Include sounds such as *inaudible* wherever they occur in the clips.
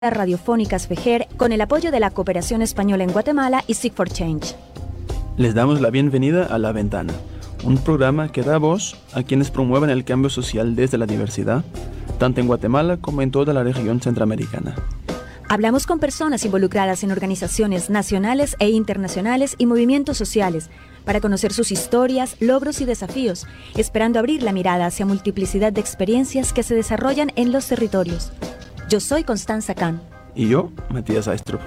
radiofónicas FEGER con el apoyo de la Cooperación Española en Guatemala y Seek for Change. Les damos la bienvenida a La Ventana, un programa que da voz a quienes promueven el cambio social desde la diversidad, tanto en Guatemala como en toda la región centroamericana. Hablamos con personas involucradas en organizaciones nacionales e internacionales y movimientos sociales para conocer sus historias, logros y desafíos, esperando abrir la mirada hacia multiplicidad de experiencias que se desarrollan en los territorios. Yo soy Constanza Kahn. Y yo, Matías Aistrup.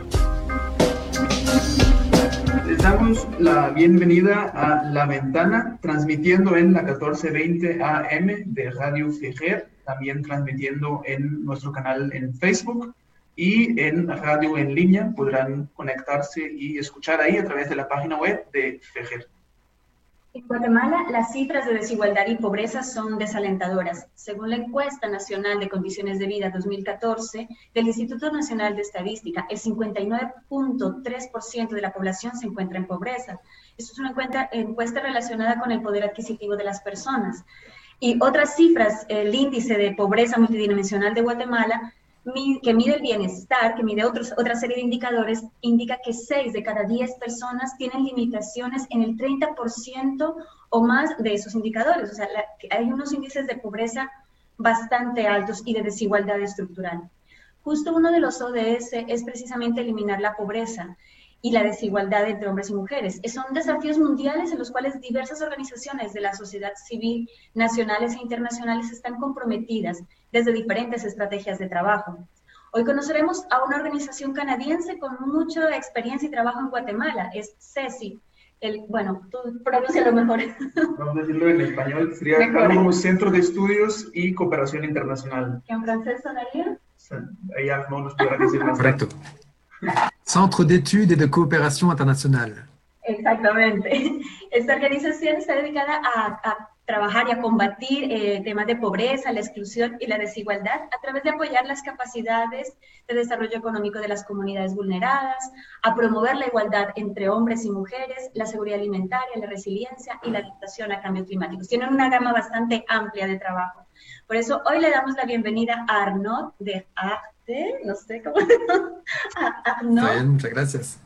Les damos la bienvenida a La Ventana, transmitiendo en la 1420 AM de Radio Fijer, también transmitiendo en nuestro canal en Facebook y en radio en línea. Podrán conectarse y escuchar ahí a través de la página web de Fijer. En Guatemala, las cifras de desigualdad y pobreza son desalentadoras. Según la encuesta nacional de condiciones de vida 2014 del Instituto Nacional de Estadística, el 59.3% de la población se encuentra en pobreza. Esto es una encuesta, encuesta relacionada con el poder adquisitivo de las personas. Y otras cifras, el índice de pobreza multidimensional de Guatemala que mide el bienestar, que mide otros, otra serie de indicadores, indica que 6 de cada 10 personas tienen limitaciones en el 30% o más de esos indicadores. O sea, hay unos índices de pobreza bastante altos y de desigualdad estructural. Justo uno de los ODS es precisamente eliminar la pobreza y la desigualdad entre hombres y mujeres. Son desafíos mundiales en los cuales diversas organizaciones de la sociedad civil, nacionales e internacionales, están comprometidas desde diferentes estrategias de trabajo. Hoy conoceremos a una organización canadiense con mucha experiencia y trabajo en Guatemala, es CECI. El, bueno, tú pronuncia lo mejor. *laughs* Vamos a decirlo en español, sería como Centro de Estudios y Cooperación Internacional. ¿En francés sonaría? Ahí no nos podrá decir más. Correcto. *laughs* Centre d'études et de coopération internationale. Exactamente. *laughs* Esta organización está dedicada a, a trabajar y a combatir eh, temas de pobreza, la exclusión y la desigualdad a través de apoyar las capacidades de desarrollo económico de las comunidades vulneradas, a promover la igualdad entre hombres y mujeres, la seguridad alimentaria, la resiliencia y la adaptación a cambios climáticos. Tienen una gama bastante amplia de trabajo. Por eso hoy le damos la bienvenida a Arnaud de Arte, no sé cómo. *laughs* Arnaud. Bien, muchas gracias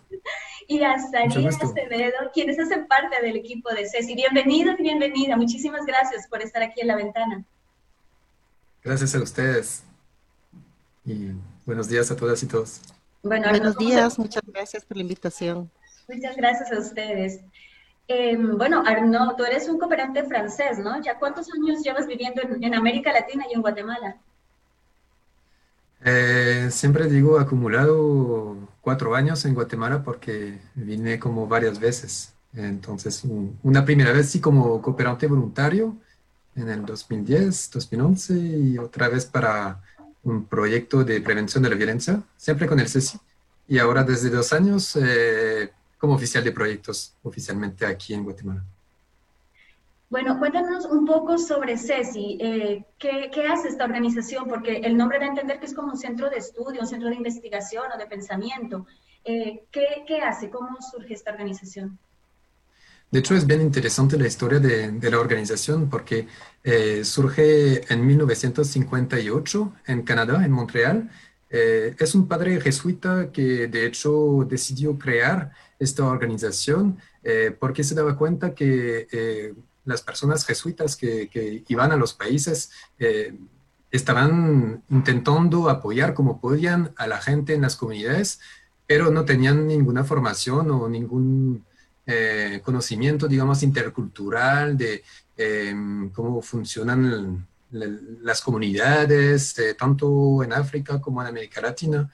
y a Sarina Acevedo, quienes hacen parte del equipo de CESI. Bienvenidos y bienvenida. Muchísimas gracias por estar aquí en la ventana. Gracias a ustedes. Y buenos días a todas y todos. Bueno, buenos días, muchas gracias por la invitación. Muchas gracias a ustedes. Em, bueno, Arnaud, tú eres un cooperante francés, ¿no? ¿Ya cuántos años llevas viviendo en, América Latina y en Guatemala? Eh, siempre digo acumulado cuatro años en Guatemala porque vine como varias veces. Entonces, una primera vez sí como cooperante voluntario en el 2010, 2011 y otra vez para un proyecto de prevención de la violencia, siempre con el CECI. Y ahora desde dos años eh, como oficial de proyectos oficialmente aquí en Guatemala. Bueno, cuéntanos un poco sobre CECI. Eh, ¿qué, ¿qué, hace esta organización? Porque el nombre da a entender que es como un centro de estudio, un centro de investigación o de pensamiento. Eh, ¿qué, ¿qué, hace? ¿Cómo surge esta organización? De hecho, es bien interesante la historia de, de la organización porque eh, surge en 1958 en Canadá, en Montreal. es un padre jesuita que de hecho decidió crear esta organización porque se daba cuenta que las personas jesuitas que, iban a los países eh, estaban intentando apoyar como podían a la gente en las comunidades, pero no tenían ninguna formación o ningún eh, conocimiento, digamos, intercultural de em, cómo funcionan las comunidades, eh, tanto en África como en América Latina.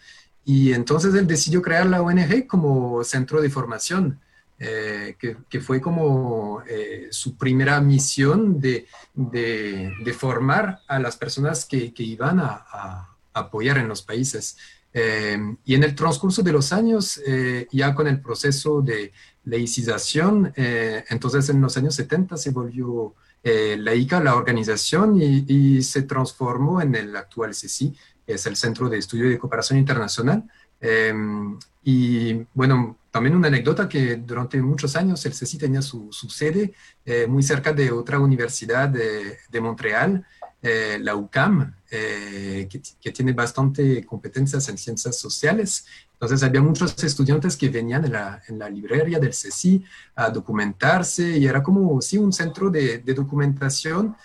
Y entonces él decidió crear la ONG como centro de formación eh, que, fue como eh, su primera misión de, de, formar a las personas que, que iban a, apoyar en los países. Eh, y en el transcurso de los años, ya con el proceso de laicización, entonces en los años 70 se volvió laica la organización y, y, se transformó en el actual CECI, que es el Centro de Estudio de Cooperación Internacional. Y bueno, también una anécdota que durante muchos años el CECI tenía su, sede eh, muy cerca de otra universidad de, de Montreal eh, la UCAM, que, que, tiene bastante competencias en ciencias sociales. Entonces había muchos estudiantes que venían en la, en la librería del CECI a documentarse y era como, sí, un centro de, de documentación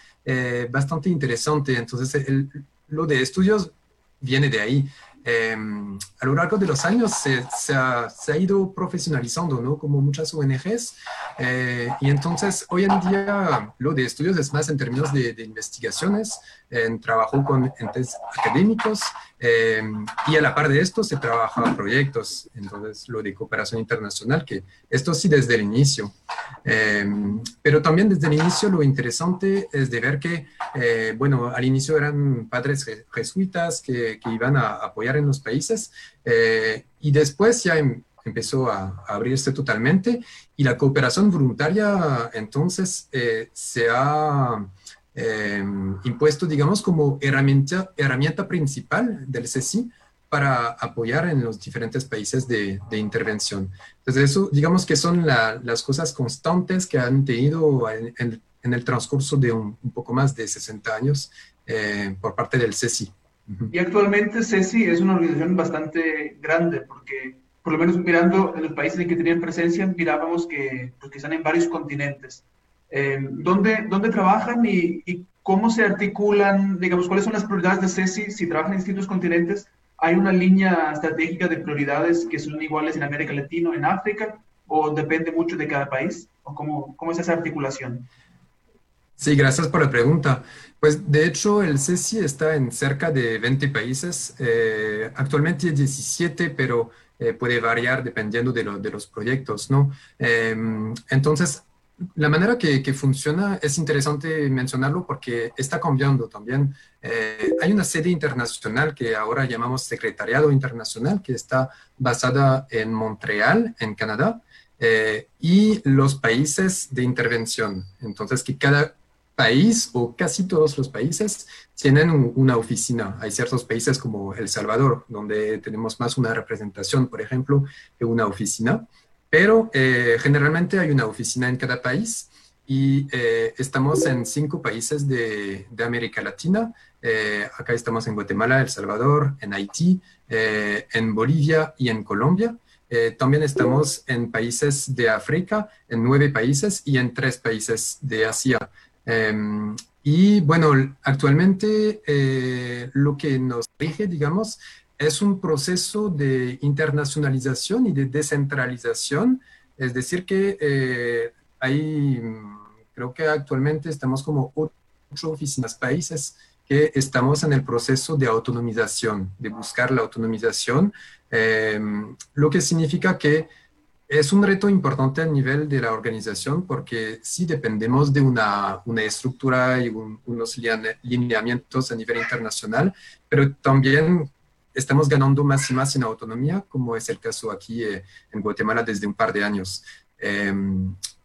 bastante interesante. Entonces el, lo de estudios viene de ahí. Em, a lo largo de los años se, ha, ido profesionalizando, ¿no? Como muchas ONGs. Eh, y entonces, hoy en día, lo de estudios es más en términos de investigaciones, en trabajo con entes académicos, eh, y a la par de esto se trabaja proyectos, entonces lo de cooperación internacional, que esto sí desde el inicio. Eh, pero también desde el inicio lo interesante es de ver que, eh, bueno, al inicio eran padres jesuitas que, que iban a apoyar en los países y después ya em, empezó a, abrirse totalmente y la cooperación voluntaria entonces se ha eh, impuesto, digamos, como herramienta, herramienta principal del CECI para apoyar en los diferentes países de, de intervención. Entonces, eso, digamos que son las cosas constantes que han tenido en, en, el transcurso de un, un, poco más de 60 años eh, por parte del CECI. Y actualmente CECI es una organización bastante grande porque, por lo menos mirando en los países en que tenían presencia, mirábamos que, pues, que están en varios continentes. Eh, ¿dónde, ¿dónde, trabajan y, y, cómo se articulan, digamos, cuáles son las prioridades de CECI si trabajan en distintos continentes? ¿Hay una línea estratégica de prioridades que son iguales en América Latina, en África, o depende mucho de cada país? ¿O cómo, cómo es esa articulación? Sí, gracias por la pregunta. Pues de hecho el CECI está en cerca de 20 países, eh, actualmente 17, pero eh, puede variar dependiendo de, lo, de, los proyectos, ¿no? Eh, entonces, la manera que, que, funciona es interesante mencionarlo porque está cambiando también. Eh, hay una sede internacional que ahora llamamos Secretariado Internacional, que está basada en Montreal, en Canadá, eh, y los países de intervención. Entonces, que cada país o casi todos los países tienen un, una oficina. Hay ciertos países como El Salvador, donde tenemos más una representación, por ejemplo, que una oficina pero eh, generalmente hay una oficina en cada país y eh, estamos en cinco países de, de América Latina. Eh, acá estamos en Guatemala, El Salvador, en Haití, eh, en Bolivia y en Colombia. Eh, también estamos en países de África, en nueve países y en tres países de Asia. Em, y bueno, actualmente lo que nos rige, digamos, es un proceso de internacionalización y de descentralización, es decir, que eh, hay, creo que actualmente estamos como ocho oficinas países que estamos en el proceso de autonomización, de buscar la autonomización, eh, lo que significa que es un reto importante a nivel de la organización porque sí dependemos de una, una estructura y un, unos lineamientos a nivel internacional, pero también estamos ganando más y más en autonomía, como es el caso aquí eh, en Guatemala desde un par de años. Eh,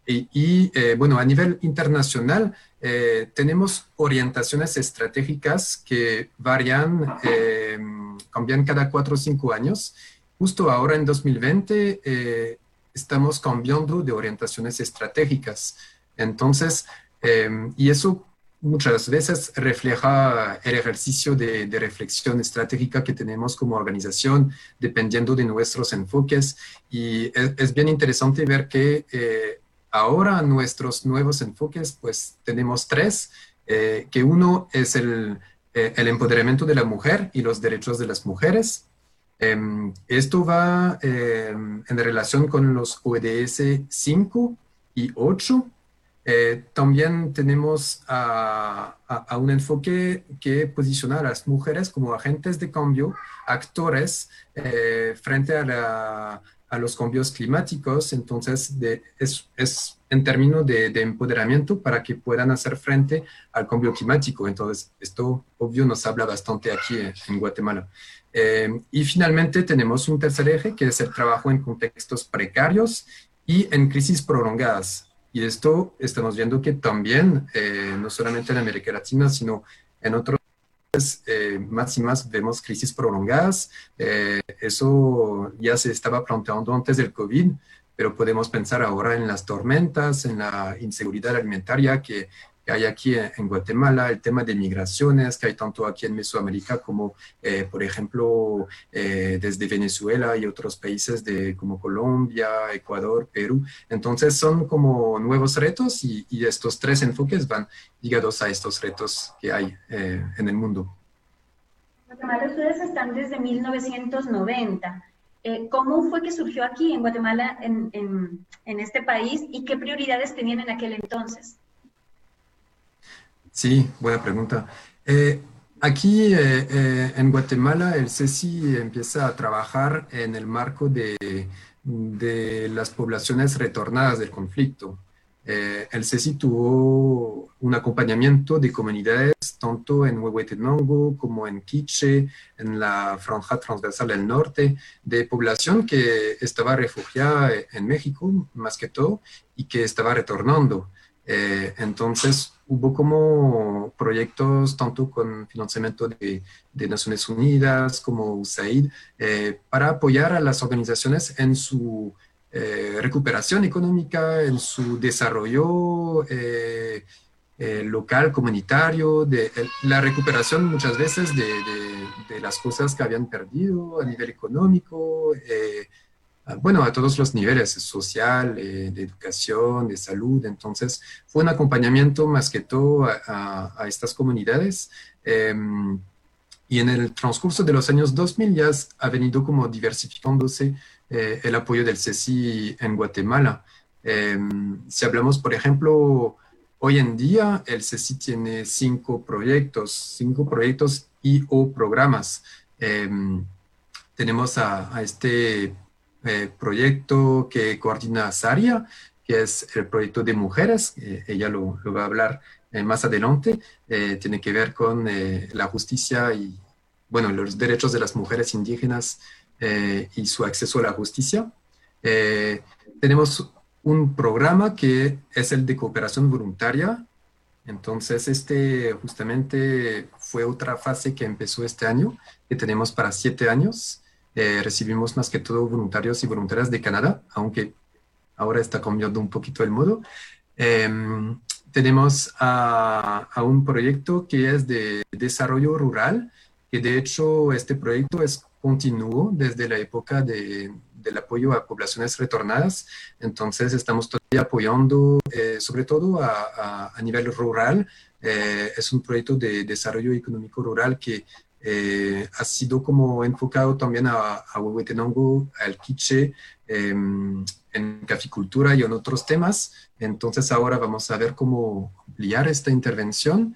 y, y eh, bueno, a nivel internacional, eh, tenemos orientaciones estratégicas que varían, em, cambian cada cuatro o cinco años. Justo ahora en 2020 eh, estamos cambiando de orientaciones estratégicas. Entonces, em, y eso muchas veces refleja el ejercicio de, reflexión estratégica que tenemos como organización, dependiendo de nuestros enfoques. Y es, bien interesante ver que eh, ahora nuestros nuevos enfoques, pues tenemos tres, eh, que uno es el, eh, el, empoderamiento de la mujer y los derechos de las mujeres. Em, esto va em, en relación con los ODS 5 y 8 eh, también tenemos a, un enfoque que posiciona a las mujeres como agentes de cambio, actores eh, frente a, los cambios climáticos. Entonces, es, en términos de, de, empoderamiento para que puedan hacer frente al cambio climático. Entonces, esto obvio nos habla bastante aquí en Guatemala. Eh, y finalmente tenemos un tercer eje que es el trabajo en contextos precarios y en crisis prolongadas. Y esto estamos viendo que también, eh, no solamente en América Latina, sino en otros países, eh, más y más vemos crisis prolongadas. Eh, eso ya se estaba planteando antes del COVID, pero podemos pensar ahora en las tormentas, en la inseguridad alimentaria que, hay aquí en, Guatemala, el tema de migraciones que hay tanto aquí en Mesoamérica como, eh, por ejemplo, eh, desde Venezuela y otros países de, como Colombia, Ecuador, Perú. Entonces son como nuevos retos y, estos tres enfoques van ligados a estos retos que hay en el mundo. Guatemala, ustedes están desde 1990. Eh, ¿Cómo fue que surgió aquí en Guatemala, en, este país, y qué prioridades tenían en aquel entonces? Sí, buena pregunta. Eh, aquí eh, en Guatemala el CECI empieza a trabajar en el marco de, de las poblaciones retornadas del conflicto. Eh, el CECI tuvo un acompañamiento de comunidades tanto en Huehuetenango como en Quiche, en la franja transversal del norte, de población que estaba refugiada en México, más que todo, y que estaba retornando. Eh, entonces hubo como proyectos tanto con financiamiento de, Naciones Unidas como USAID eh, para apoyar a las organizaciones en su eh, recuperación económica, en su desarrollo eh, local, comunitario, de la recuperación muchas veces de, las cosas que habían perdido a nivel económico, bueno, a todos los niveles, social, de educación, de salud. Entonces, fue un acompañamiento más que todo a, a estas comunidades. Em, y en el transcurso de los años 2000 ya ha venido como diversificándose eh, el apoyo del CECI en Guatemala. Em, si hablamos, por ejemplo, hoy en día el CECI tiene cinco proyectos, cinco proyectos y o programas. Em, tenemos a, este eh, proyecto que coordina Saria, que es el proyecto de mujeres, ella lo, lo, va a hablar eh, más adelante, tiene que ver con la justicia y, bueno, los derechos de las mujeres indígenas eh, y su acceso a la justicia. Eh, tenemos un programa que es el de cooperación voluntaria. Entonces, este justamente fue otra fase que empezó este año, que tenemos para siete años. Eh, recibimos más que todo voluntarios y voluntarias de Canadá, aunque ahora está cambiando un poquito el modo. Em, tenemos a, a, un proyecto que es de desarrollo rural, que de hecho este proyecto es continuó desde la época de, del apoyo a poblaciones retornadas. Entonces, estamos todavía apoyando, eh, sobre todo a, a, nivel rural. Eh, es un proyecto de desarrollo económico rural que eh, ha sido como enfocado también a, a Huehuetenango, al Quiche, em, en caficultura y en otros temas. Entonces, ahora vamos a ver cómo ampliar esta intervención.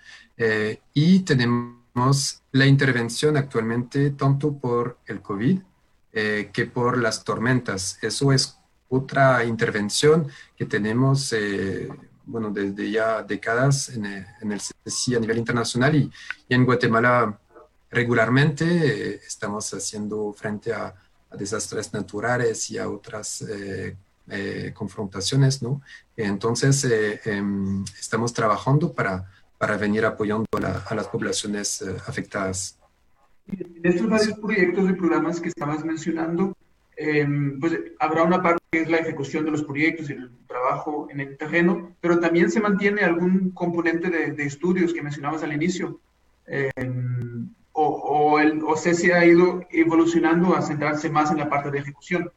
y tenemos la intervención actualmente tanto por el COVID eh, que por las tormentas. Eso es otra intervención que tenemos, eh, bueno, desde ya décadas en el, CSI a nivel internacional y, en Guatemala regularmente eh, estamos haciendo frente a, desastres naturales y a otras confrontaciones, ¿no? Entonces, em, estamos trabajando para para venir apoyando a, las poblaciones eh, afectadas. En estos varios proyectos y programas que estabas mencionando, em, pues habrá una parte que es la ejecución de los proyectos y el trabajo en el terreno, pero también se mantiene algún componente de, estudios que mencionabas al inicio. O, o, el, o se ha ido evolucionando a centrarse más en la parte de ejecución.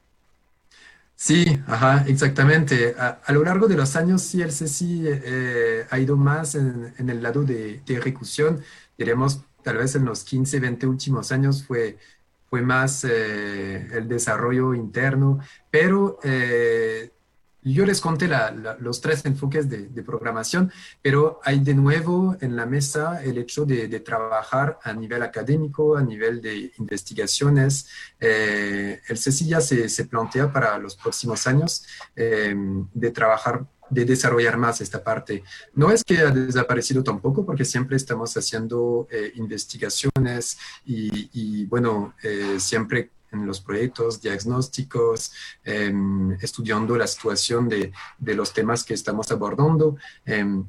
Sí, ajá, exactamente. A, lo largo de los años, sí, el CECI eh, ha ido más en, el lado de, ejecución. Diremos, tal vez en los 15, 20 últimos años fue, fue más eh, el desarrollo interno, pero eh, yo les conté los tres enfoques de, programación, pero hay de nuevo en la mesa el hecho de, trabajar a nivel académico, a nivel de investigaciones. Eh, el CECI ya se, plantea para los próximos años eh, de trabajar de desarrollar más esta parte. No es que ha desaparecido tampoco, porque siempre estamos haciendo eh, investigaciones y, y bueno, siempre en los proyectos diagnósticos, em, estudiando la situación de, de, los temas que estamos abordando. Em,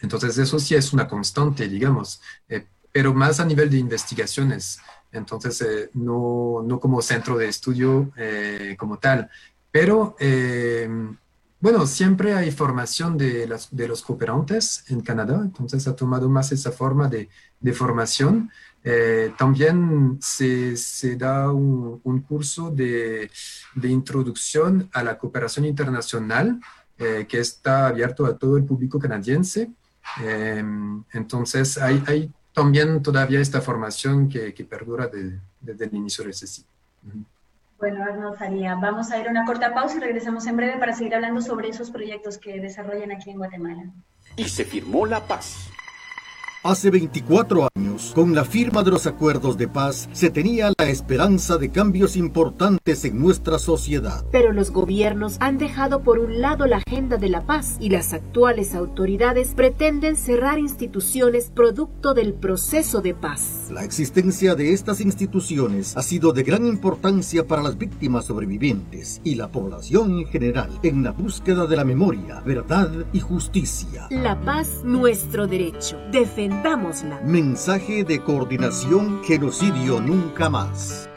entonces, eso sí es una constante, digamos, eh, pero más a nivel de investigaciones. Entonces, eh, no, no, como centro de estudio eh, como tal. Pero em, bueno, siempre hay formación de, las, de los cooperantes en Canadá, entonces ha tomado más esa forma de, de formación. Eh, también se, se da un, un curso de, de, introducción a la cooperación internacional eh, que está abierto a todo el público canadiense. Eh, entonces, hay, hay, también todavía esta formación que, que perdura de, desde el inicio del CSI. Bueno, Arnold Faría, vamos a ir a una corta pausa y regresamos en breve para seguir hablando sobre esos proyectos que desarrollan aquí en Guatemala. Y se firmó la paz. Hace 24 años, con la firma de los acuerdos de paz, se tenía la esperanza de cambios importantes en nuestra sociedad. Pero los gobiernos han dejado por un lado la agenda de la paz y las actuales autoridades pretenden cerrar instituciones producto del proceso de paz. La existencia de estas instituciones ha sido de gran importancia para las víctimas sobrevivientes y la población en general en la búsqueda de la memoria, verdad y justicia. La paz, nuestro derecho. Defender Mensaje de coordinación Genocidio Nunca Más.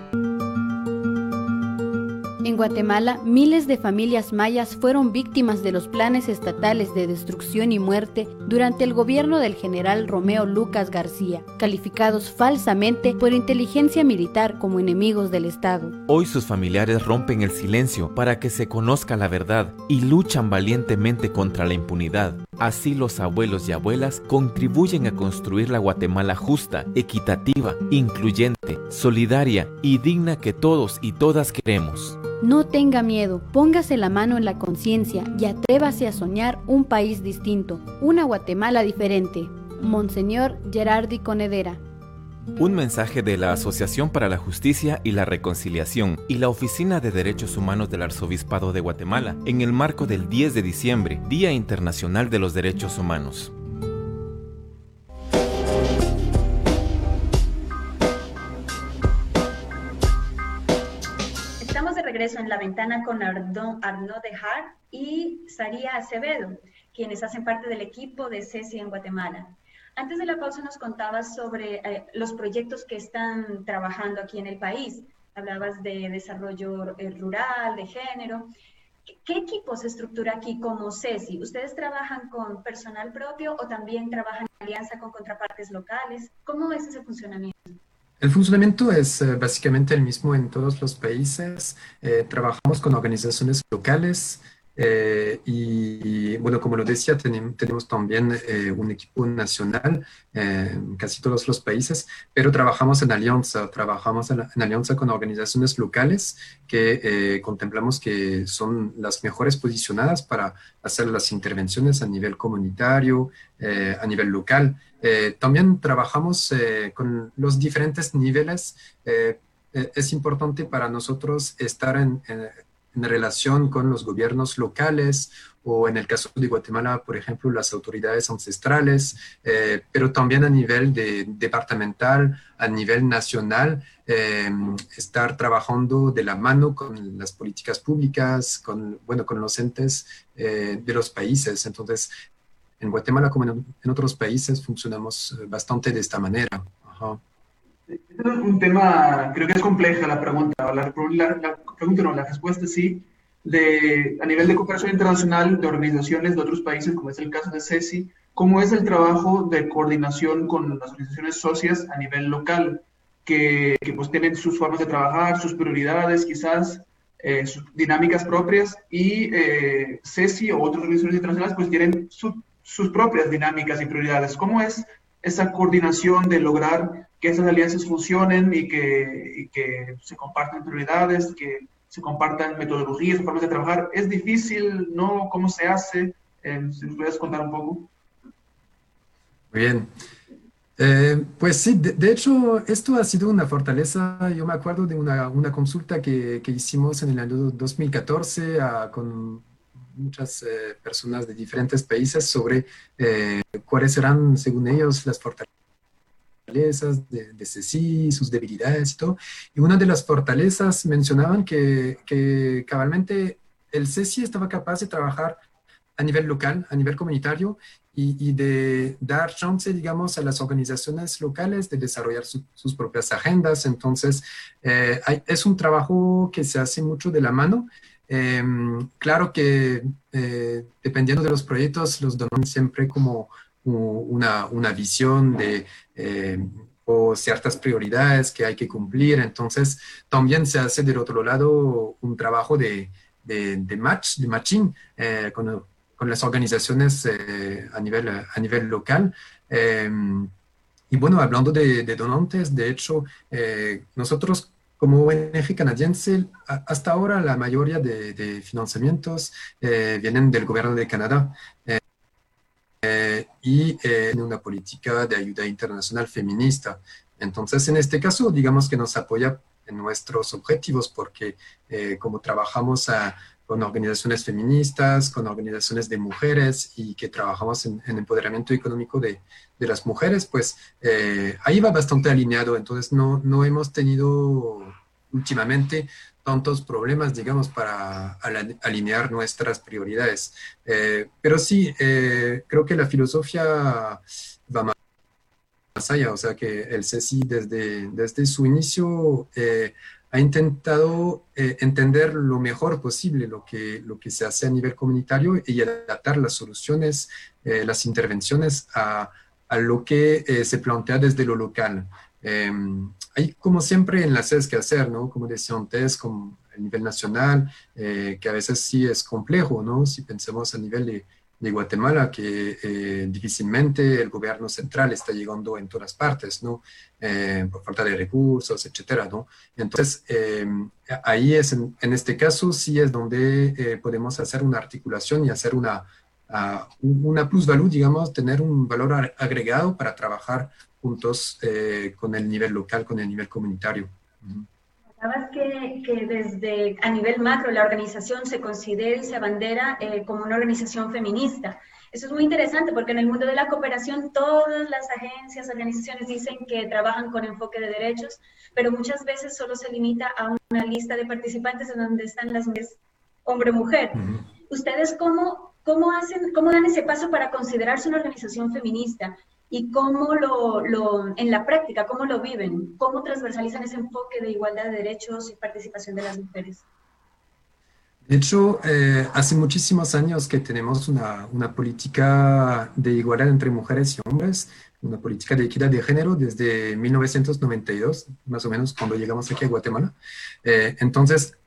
En Guatemala, miles de familias mayas fueron víctimas de los planes estatales de destrucción y muerte durante el gobierno del general Romeo Lucas García, calificados falsamente por inteligencia militar como enemigos del Estado. Hoy sus familiares rompen el silencio para que se conozca la verdad y luchan valientemente contra la impunidad. Así los abuelos y abuelas contribuyen a construir la Guatemala justa, equitativa, incluyente, solidaria y digna que todos y todas queremos. No tenga miedo, póngase la mano en la conciencia y atrévase a soñar un país distinto, una Guatemala diferente. Monseñor Gerardi Conedera. Un mensaje de la Asociación para la Justicia y la Reconciliación y la Oficina de Derechos Humanos del Arzobispado de Guatemala en el marco del 10 de diciembre, Día Internacional de los Derechos Humanos. Regreso en la ventana con Arnaud, Arnaud Dejar y Saría Acevedo, quienes hacen parte del equipo de CECI en Guatemala. Antes de la pausa nos contabas sobre eh, los proyectos que están trabajando aquí en el país. Hablabas de desarrollo eh, rural, de género. ¿Qué, ¿Qué equipo se estructura aquí como CECI? ¿Ustedes trabajan con personal propio o también trabajan en alianza con contrapartes locales? ¿Cómo es ese funcionamiento? El funcionamiento es eh, básicamente el mismo en todos los países. Eh, trabajamos con organizaciones locales eh, y, bueno, como lo decía, tenemos también un equipo nacional en casi todos los países, pero trabajamos en alianza, trabajamos en, en alianza con organizaciones locales que contemplamos que son las mejores posicionadas para hacer las intervenciones a nivel comunitario, a nivel local. Eh, también trabajamos eh, con los diferentes niveles. Eh, es importante para nosotros estar en, relación con los gobiernos locales o en el caso de Guatemala, por ejemplo, las autoridades ancestrales, pero también a nivel de, departamental, a nivel nacional, estar trabajando de la mano con las políticas públicas, con, bueno, con los entes de los países. Entonces, en Guatemala como en, otros países funcionamos eh, bastante de esta manera. Es un tema, creo que es compleja la pregunta, la, la, pregunta no, la respuesta sí, de, a nivel de cooperación internacional de organizaciones de otros países, como es el caso de CECI, ¿cómo es el trabajo de coordinación con las organizaciones socias a nivel local, que, que pues tienen sus formas de trabajar, sus prioridades quizás, eh, sus dinámicas propias, y eh, CECI o otras organizaciones internacionales pues tienen su sus propias dinámicas y prioridades. ¿Cómo es esa coordinación de lograr que esas alianzas funcionen y que, que se compartan prioridades, que se compartan metodologías, formas de trabajar? ¿Es difícil? ¿No? ¿Cómo se hace? Eh, si nos puedes contar un poco. Muy bien. Eh, pues sí, de, hecho, esto ha sido una fortaleza. Yo me acuerdo de una, una consulta que, que, hicimos en el año 2014 a, con muchas eh, personas de diferentes países sobre eh, cuáles serán, según ellos, las fortalezas de, de CECI, sus debilidades y todo. Y una de las fortalezas mencionaban que, que cabalmente el CECI estaba capaz de trabajar a nivel local, a nivel comunitario, y, de dar chance, digamos, a las organizaciones locales de desarrollar sus propias agendas. Entonces, eh, es un trabajo que se hace mucho de la mano Em, claro que eh, dependiendo de los proyectos, los donantes siempre como una, una visión de em, o ciertas prioridades que hay que cumplir. Entonces, también se hace del otro lado un trabajo de, de, match, de matching eh, con, con, las organizaciones eh, a, nivel, a nivel local. Em, y bueno, hablando de, donantes, de hecho, nosotros como ONG canadiense, hasta ahora la mayoría de, financiamientos eh, vienen del gobierno de Canadá eh, eh, y en una política de ayuda internacional feminista. Entonces, en este caso, digamos que nos apoya en nuestros objetivos porque como trabajamos con organizaciones feministas, con organizaciones de mujeres y que trabajamos en, empoderamiento económico de, de, las mujeres, pues ahí va bastante alineado. Entonces no, no hemos tenido últimamente tantos problemas, digamos, para alinear nuestras prioridades. Eh, pero sí, eh, creo que la filosofía va más allá, o sea que el CECI desde, desde su inicio eh, ha intentado entender lo mejor posible lo que, lo que se hace a nivel comunitario y adaptar las soluciones, las intervenciones a, a lo que se plantea desde lo local. Em, hay como siempre enlaces que hacer, ¿no? Como decía antes, con a nivel nacional, eh, que a veces sí es complejo, ¿no? Si pensamos a nivel de, de Guatemala, que eh, difícilmente el gobierno central está llegando en todas partes, ¿no? Eh, por falta de recursos, etcétera, ¿no? Entonces, ahí es, en, este caso, sí es donde podemos hacer una articulación y hacer una, uh, una plusvalía, digamos, tener un valor agregado para trabajar juntos eh, con el nivel local, con el nivel comunitario. Sabes que, que, desde a nivel macro la organización se considera y se abandera eh, como una organización feminista. Eso es muy interesante porque en el mundo de la cooperación todas las agencias, organizaciones dicen que trabajan con enfoque de derechos, pero muchas veces solo se limita a una lista de participantes en donde están las mujeres, hombre-mujer. ¿Ustedes cómo, cómo, hacen, cómo dan ese paso para considerarse una organización feminista? Y cómo lo, lo, en la práctica, cómo lo viven, cómo transversalizan ese enfoque de igualdad de derechos y participación de las mujeres. De hecho, eh, hace muchísimos años que tenemos una, política de igualdad entre mujeres y hombres, una política de equidad de género desde 1992, más o menos cuando llegamos aquí a Guatemala. Eh, entonces,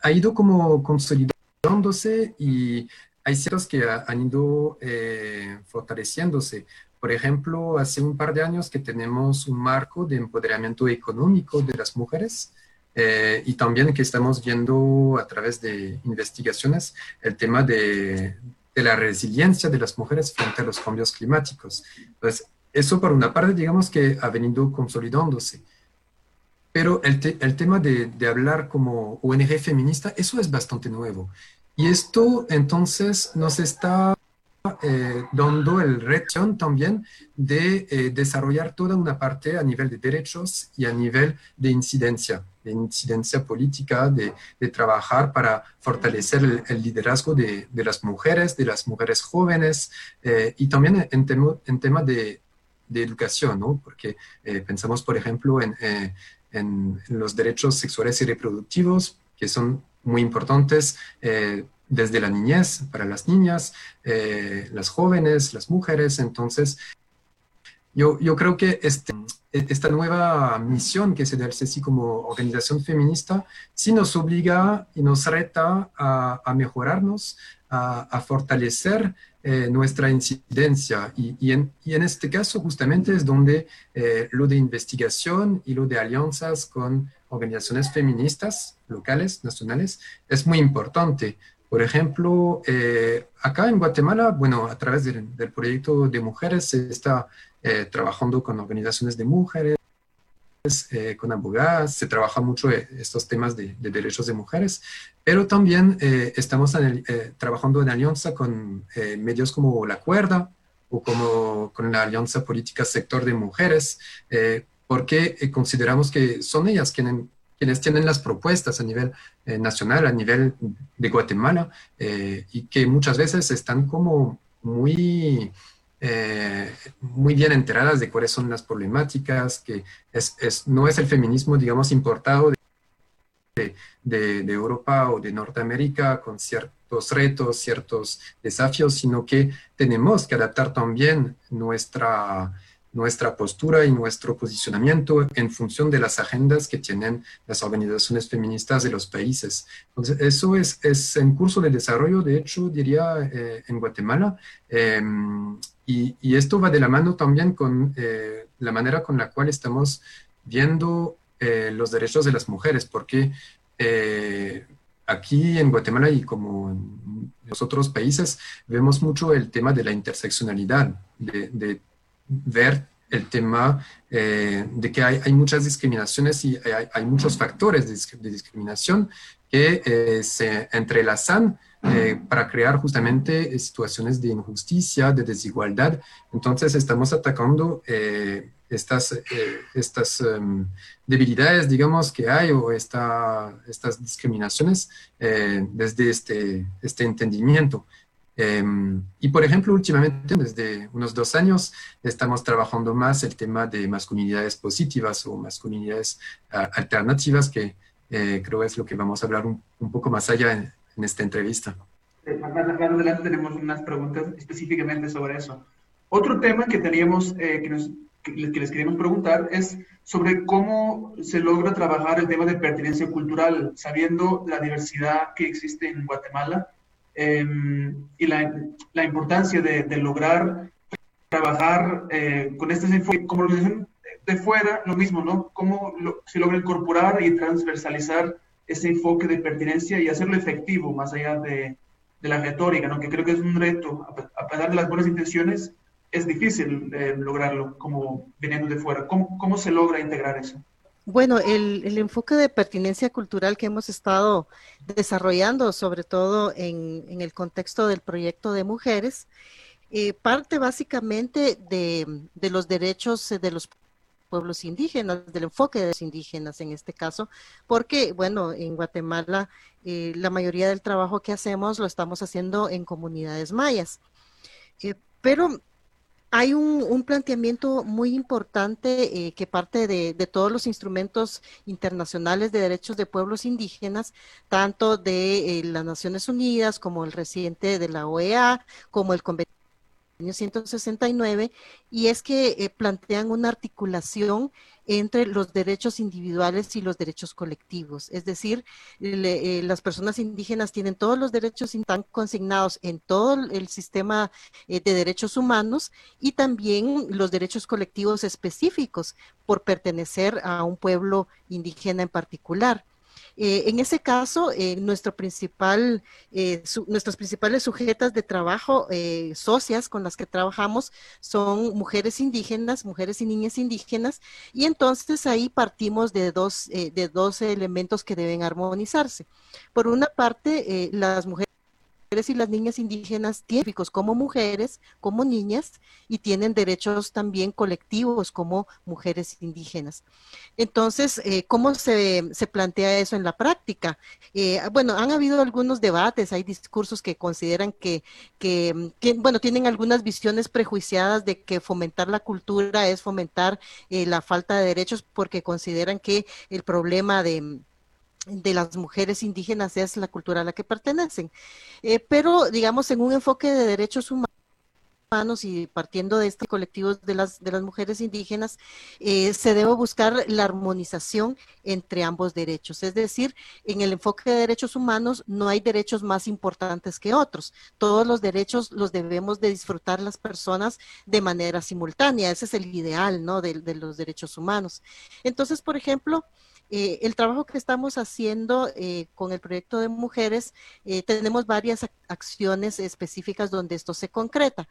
ha ido como consolidándose y hay ciertos que han ido eh, fortaleciéndose. Por ejemplo, hace un par de años que tenemos un marco de empoderamiento económico de las mujeres eh, y también que estamos viendo a través de investigaciones el tema de, de, la resiliencia de las mujeres frente a los cambios climáticos. Entonces, eso por una parte, digamos que ha venido consolidándose. Pero el, el tema de, de hablar como ONG feminista, eso es bastante nuevo. Y esto entonces nos está eh, dando el reto también de eh, desarrollar toda una parte a nivel de derechos y a nivel de incidencia, de incidencia política, de, trabajar para fortalecer el, liderazgo de, de, las mujeres, de las mujeres jóvenes eh, y también en, en tema de, de, educación, ¿no? porque eh, pensamos, por ejemplo, en, en, los derechos sexuales y reproductivos, que son muy importantes desde la niñez para las niñas, eh, las jóvenes, las mujeres. Entonces, yo, yo creo que este, esta nueva misión que se da al CECI como organización feminista sí nos obliga y nos reta a, a mejorarnos, a, fortalecer eh, nuestra incidencia. Y, y, en, este caso justamente es donde eh, lo de investigación y lo de alianzas con organizaciones feministas locales, nacionales, es muy importante por ejemplo, eh, acá en Guatemala, bueno, a través del, proyecto de mujeres se está eh, trabajando con organizaciones de mujeres, eh, con abogadas, se trabaja mucho estos temas de, derechos de mujeres, pero también estamos trabajando en alianza con medios como La Cuerda o como con la Alianza Política Sector de Mujeres, porque consideramos que son ellas quienes quienes tienen las propuestas a nivel eh, nacional, a nivel de Guatemala, eh, y que muchas veces están como muy, eh, muy bien enteradas de cuáles son las problemáticas, que es, es, no es el feminismo, digamos, importado de, de, Europa o de Norteamérica con ciertos retos, ciertos desafíos, sino que tenemos que adaptar también nuestra, nuestra postura y nuestro posicionamiento en función de las agendas que tienen las organizaciones feministas de los países. Entonces, eso es, es en curso de desarrollo, de hecho, diría, eh, en Guatemala. Em, y, y, esto va de la mano también con eh, la manera con la cual estamos viendo eh, los derechos de las mujeres, porque aquí en Guatemala y como en los otros países vemos mucho el tema de la interseccionalidad, de, ver el tema eh, de que hay, muchas discriminaciones y hay, muchos factores de, discriminación que se entrelazan para crear justamente situaciones de injusticia, de desigualdad. Entonces estamos atacando estas, eh, estas em, debilidades, digamos, que hay o esta, estas discriminaciones eh, desde este, este entendimiento. Em, y por ejemplo, últimamente, desde unos dos años, estamos trabajando más el tema de masculinidades positivas o masculinidades ah, alternativas, que eh, creo es lo que vamos a hablar un, un poco más allá en, en esta entrevista. Más adelante tenemos unas preguntas específicamente sobre eso. Otro tema que teníamos, que nos que, les queremos preguntar es sobre cómo se logra trabajar el tema de pertinencia cultural, sabiendo la diversidad que existe en Guatemala em, y la, la, importancia de, de lograr trabajar eh, con enfoque como organización de fuera, lo mismo, ¿no? Cómo se logra incorporar y transversalizar ese enfoque de pertinencia y hacerlo efectivo más allá de, de la retórica, ¿no? Que creo que es un reto, a pesar de las buenas intenciones, es difícil eh, lograrlo como viniendo de fuera. ¿Cómo, ¿Cómo, se logra integrar eso? Bueno, el, enfoque de pertinencia cultural que hemos estado desarrollando, sobre todo en, el contexto del proyecto de mujeres, eh, parte básicamente de, los derechos de los pueblos indígenas, del enfoque de los indígenas en este caso, porque, bueno, en Guatemala eh, la mayoría del trabajo que hacemos lo estamos haciendo en comunidades mayas. Eh, pero hay un, planteamiento muy importante eh, que parte de, todos los instrumentos internacionales de derechos de pueblos indígenas, tanto de eh, las Naciones Unidas como el reciente de la OEA, como el convenio 169, y es que eh, plantean una articulación entre los derechos individuales y los derechos colectivos. Es decir, eh, las personas indígenas tienen todos los derechos están consignados en todo el sistema eh, de derechos humanos y también los derechos colectivos específicos por pertenecer a un pueblo indígena en particular. Eh, en ese caso, eh, eh, nuestras principales sujetas de trabajo, socias con las que trabajamos, son mujeres indígenas, mujeres y niñas indígenas, y entonces ahí partimos de dos, de dos elementos que deben armonizarse. Por una parte, las mujeres y las niñas indígenas tienen como mujeres, como niñas, y tienen derechos también colectivos como mujeres indígenas. Entonces, eh, ¿cómo se, se, plantea eso en la práctica? Eh, bueno, han habido algunos debates, hay discursos que consideran que, que, bueno, tienen algunas visiones prejuiciadas de que fomentar la cultura es fomentar eh, la falta de derechos porque consideran que el problema de de las mujeres indígenas es la cultura a la que pertenecen. Eh, pero, digamos, en un enfoque de derechos humanos, y partiendo de este colectivo de las, de las mujeres indígenas, eh, se debe buscar la armonización entre ambos derechos. Es decir, en el enfoque de derechos humanos no hay derechos más importantes que otros. Todos los derechos los debemos de disfrutar las personas de manera simultánea. Ese es el ideal, ¿no? De los derechos humanos. Entonces, por ejemplo, eh, el trabajo que estamos haciendo eh, con el proyecto de mujeres, eh, tenemos varias acciones específicas donde esto se concreta.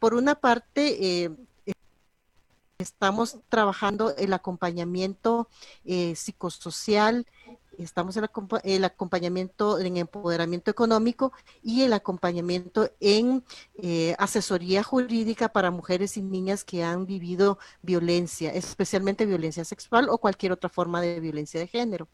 por una parte, estamos trabajando el acompañamiento psicosocial estamos en el acompañamiento en empoderamiento económico y el acompañamiento en eh, asesoría jurídica para mujeres y niñas que han vivido violencia, especialmente violencia sexual o cualquier otra forma de violencia de género.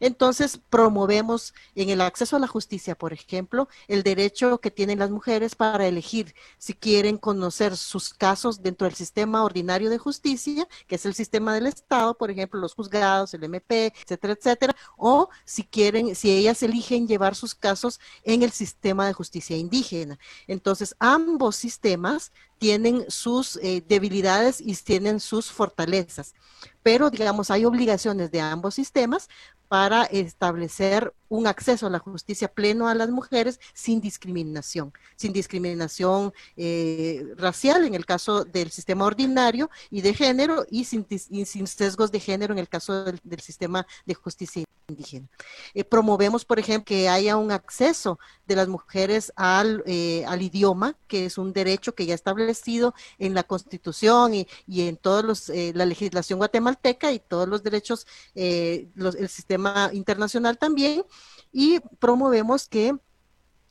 Entonces, promovemos en el acceso a la justicia, por ejemplo, el derecho que tienen las mujeres para elegir si quieren conocer sus casos dentro del sistema ordinario de justicia, que es el sistema del Estado, por ejemplo, los juzgados, el MP, etcétera, etcétera, o si quieren, si ellas eligen llevar sus casos en el sistema de justicia indígena. Entonces, ambos sistemas tienen sus eh, debilidades y tienen sus fortalezas. Pero, digamos, hay obligaciones de ambos sistemas para establecer un acceso a la justicia pleno a las mujeres sin discriminación, sin discriminación eh, racial en el caso del sistema ordinario y de género y sin, sesgos de género en el caso del, sistema de justicia indígena. Eh, promovemos, por ejemplo, que haya un acceso de las mujeres al, eh, al idioma, que es un derecho que ya establecido en la Constitución y, en todos los, la legislación guatemalteca y todos los derechos, los, el sistema internacional también y promovemos que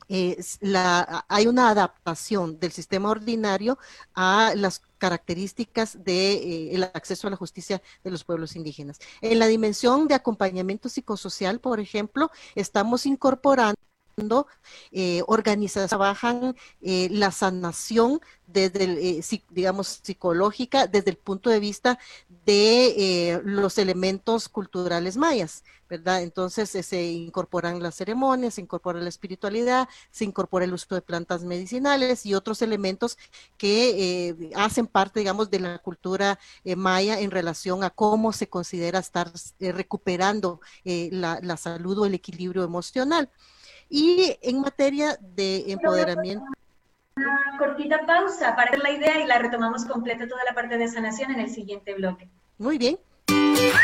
hay una adaptación del sistema ordinario a las características del de, eh, acceso a la justicia de los pueblos indígenas. En la dimensión de acompañamiento psicosocial, por ejemplo, estamos incorporando eh, trabajan eh, la sanación desde el, eh, digamos, psicológica, desde el punto de vista de eh, los elementos culturales mayas, ¿verdad? Entonces se incorporan las ceremonias, se incorpora la espiritualidad, se incorpora el uso de plantas medicinales y otros elementos que hacen parte, digamos, de la cultura maya en relación a cómo se considera estar recuperando la salud o el equilibrio emocional. Y en materia de empoderamiento. Una cortita pausa para ver la idea y la retomamos completa toda la parte de sanación en el siguiente bloque. Muy bien.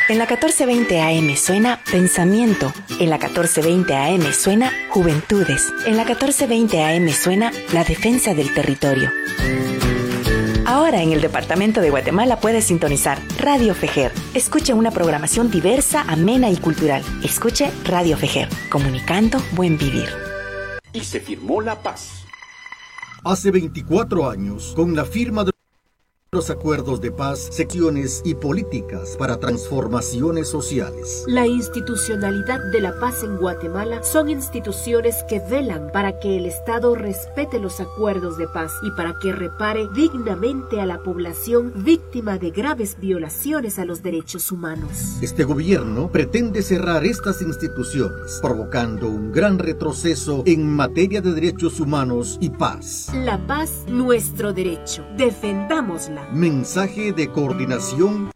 En la 1420 AM suena Pensamiento. En la 1420 AM suena Juventudes. En la 1420 AM suena La Defensa del Territorio. Ahora en el departamento de Guatemala puedes sintonizar Radio Fejer. Escuche una programación diversa, amena y cultural. Escuche Radio Fejer, comunicando buen vivir. Y se firmó la paz. Hace 24 años, con la firma de los acuerdos de paz, secciones y políticas para transformaciones sociales. La institucionalidad de la paz en Guatemala son instituciones que velan para que el Estado respete los acuerdos de paz y para que repare dignamente a la población víctima de graves violaciones a los derechos humanos. Este gobierno pretende cerrar estas instituciones, provocando un gran retroceso en materia de derechos humanos y paz. La paz, nuestro derecho. Defendámosla. Mensaje de coordinación.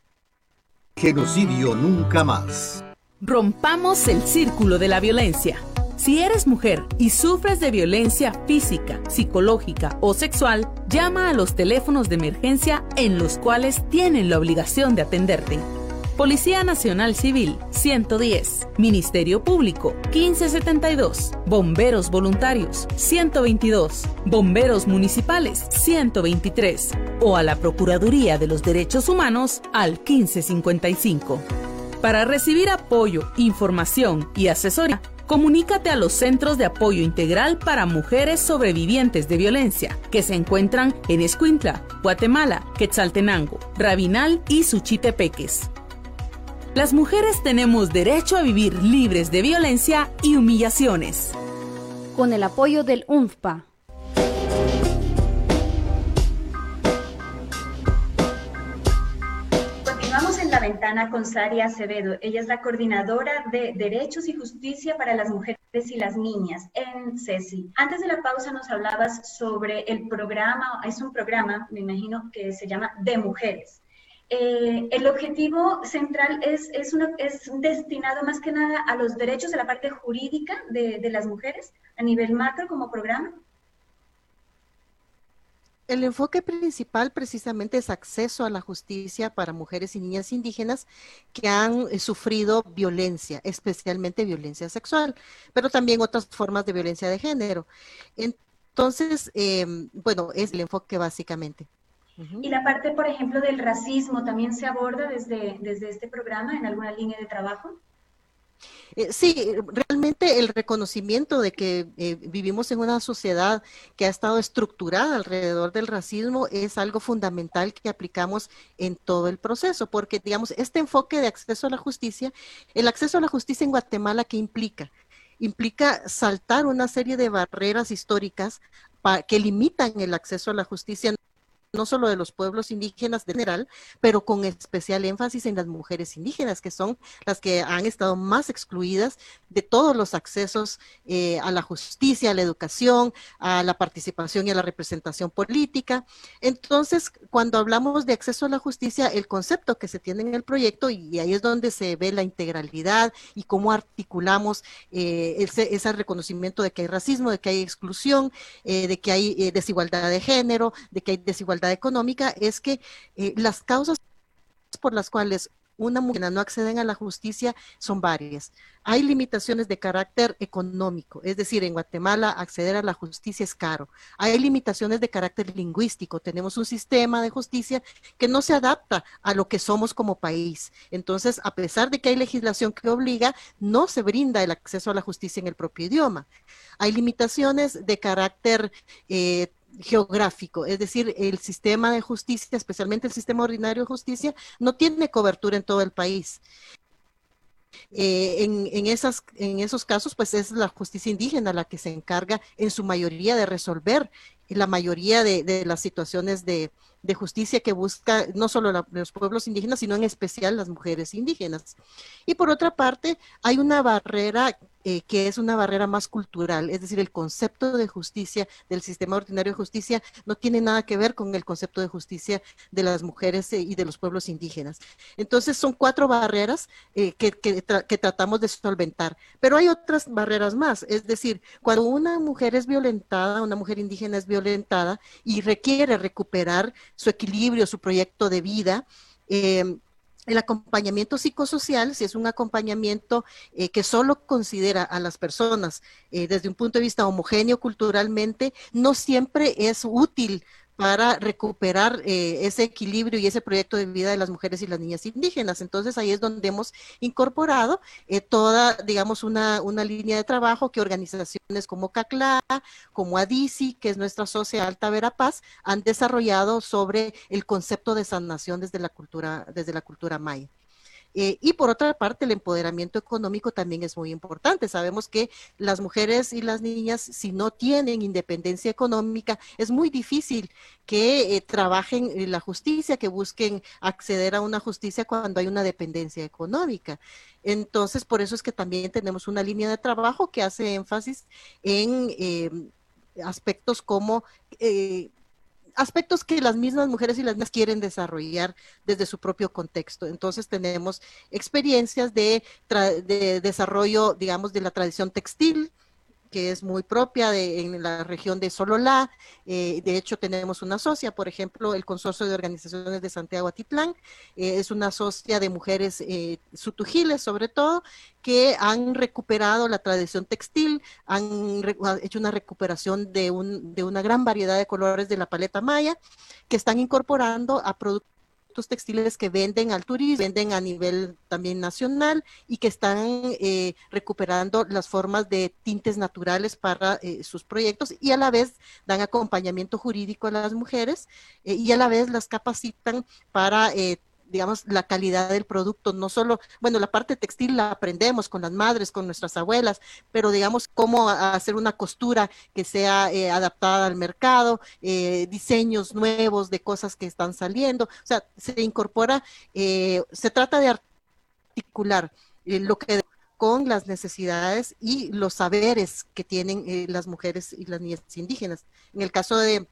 Genocidio nunca más. Rompamos el círculo de la violencia. Si eres mujer y sufres de violencia física, psicológica o sexual, llama a los teléfonos de emergencia en los cuales tienen la obligación de atenderte. Policía Nacional Civil 110, Ministerio Público 1572, Bomberos Voluntarios 122, Bomberos Municipales 123 o a la Procuraduría de los Derechos Humanos al 1555. Para recibir apoyo, información y asesoría, comunícate a los Centros de Apoyo Integral para Mujeres Sobrevivientes de Violencia, que se encuentran en Escuintla, Guatemala, Quetzaltenango, Rabinal y Suchitepeques. Las mujeres tenemos derecho a vivir libres de violencia y humillaciones. Con el apoyo del UNFPA. Continuamos en la ventana con Saria Acevedo. Ella es la coordinadora de Derechos y Justicia para las Mujeres y las Niñas en CECI. Antes de la pausa nos hablabas sobre el programa, es un programa, me imagino que se llama De Mujeres. Eh, el objetivo central es, es, es, destinado más que nada a los derechos de la parte jurídica de, de las mujeres a nivel macro como programa. El enfoque principal precisamente es acceso a la justicia para mujeres y niñas indígenas que han eh, sufrido violencia, especialmente violencia sexual, pero también otras formas de violencia de género. Entonces, eh, bueno, es el enfoque básicamente. Y la parte, por ejemplo, del racismo también se aborda desde, desde este programa en alguna línea de trabajo. Eh, sí, realmente el reconocimiento de que eh, vivimos en una sociedad que ha estado estructurada alrededor del racismo es algo fundamental que aplicamos en todo el proceso, porque, digamos, este enfoque de acceso a la justicia, el acceso a la justicia en Guatemala, ¿qué implica? Implica saltar una serie de barreras históricas que limitan el acceso a la justicia no solo de los pueblos indígenas de general, pero con especial énfasis en las mujeres indígenas, que son las que han estado más excluidas de todos los accesos eh, a la justicia, a la educación, a la participación y a la representación política. Entonces, cuando hablamos de acceso a la justicia, el concepto que se tiene en el proyecto, y ahí es donde se ve la integralidad y cómo articulamos eh, ese, reconocimiento de que hay racismo, de que hay exclusión, eh, de que hay desigualdad de género, de que hay desigualdad económica es que eh, las causas por las cuales una mujer no acceden a la justicia son varias. Hay limitaciones de carácter económico, es decir, en Guatemala acceder a la justicia es caro. Hay limitaciones de carácter lingüístico. Tenemos un sistema de justicia que no se adapta a lo que somos como país. Entonces, a pesar de que hay legislación que obliga, no se brinda el acceso a la justicia en el propio idioma. Hay limitaciones de carácter eh, geográfico, es decir, el sistema de justicia, especialmente el sistema ordinario de justicia, no tiene cobertura en todo el país. Eh, en, esas, en esos casos, pues es la justicia indígena la que se encarga en su mayoría de resolver la mayoría de, las situaciones de, justicia que busca no solo los pueblos indígenas, sino en especial las mujeres indígenas. Y por otra parte, hay una barrera eh, que es una barrera más cultural, es decir, el concepto de justicia del sistema ordinario de justicia no tiene nada que ver con el concepto de justicia de las mujeres eh, y de los pueblos indígenas. Entonces son cuatro barreras eh, que, que tratamos de solventar, pero hay otras barreras más, es decir, cuando una mujer es violentada, una mujer indígena es violentada y requiere recuperar su equilibrio, su proyecto de vida, eh, el acompañamiento psicosocial, si es un acompañamiento eh, que solo considera a las personas eh, desde un punto de vista homogéneo culturalmente, no siempre es útil para recuperar eh, ese equilibrio y ese proyecto de vida de las mujeres y las niñas indígenas. Entonces ahí es donde hemos incorporado eh, toda, digamos, una, una, línea de trabajo que organizaciones como CACLA, como ADISI, que es nuestra sociedad Alta Verapaz, han desarrollado sobre el concepto de sanación desde la cultura, desde la cultura maya. Eh, y por otra parte, el empoderamiento económico también es muy importante. Sabemos que las mujeres y las niñas, si no tienen independencia económica, es muy difícil que eh, trabajen en la justicia, que busquen acceder a una justicia cuando hay una dependencia económica. Entonces, por eso es que también tenemos una línea de trabajo que hace énfasis en eh, aspectos como aspectos que las mismas mujeres y las niñas quieren desarrollar desde su propio contexto. Entonces tenemos experiencias de, de desarrollo, digamos, de la tradición textil, que es muy propia de, en la región de Sololá. Eh, de hecho, tenemos una socia, por ejemplo, el Consorcio de Organizaciones de Santiago Atitlán, eh, es una socia de mujeres eh, sutujiles, sobre todo, que han recuperado la tradición textil, han hecho una recuperación de, un, de una gran variedad de colores de la paleta maya, que están incorporando a productos textiles que venden al turismo, venden a nivel también nacional y que están eh, recuperando las formas de tintes naturales para eh, sus proyectos y a la vez dan acompañamiento jurídico a las mujeres eh, y a la vez las capacitan para digamos, la calidad del producto, no solo, bueno, la parte textil la aprendemos con las madres, con nuestras abuelas, pero digamos, cómo hacer una costura que sea eh, adaptada al mercado, eh, diseños nuevos de cosas que están saliendo, o sea, se incorpora, eh, se trata de articular lo que con las necesidades y los saberes que tienen las mujeres y las niñas indígenas. En el caso de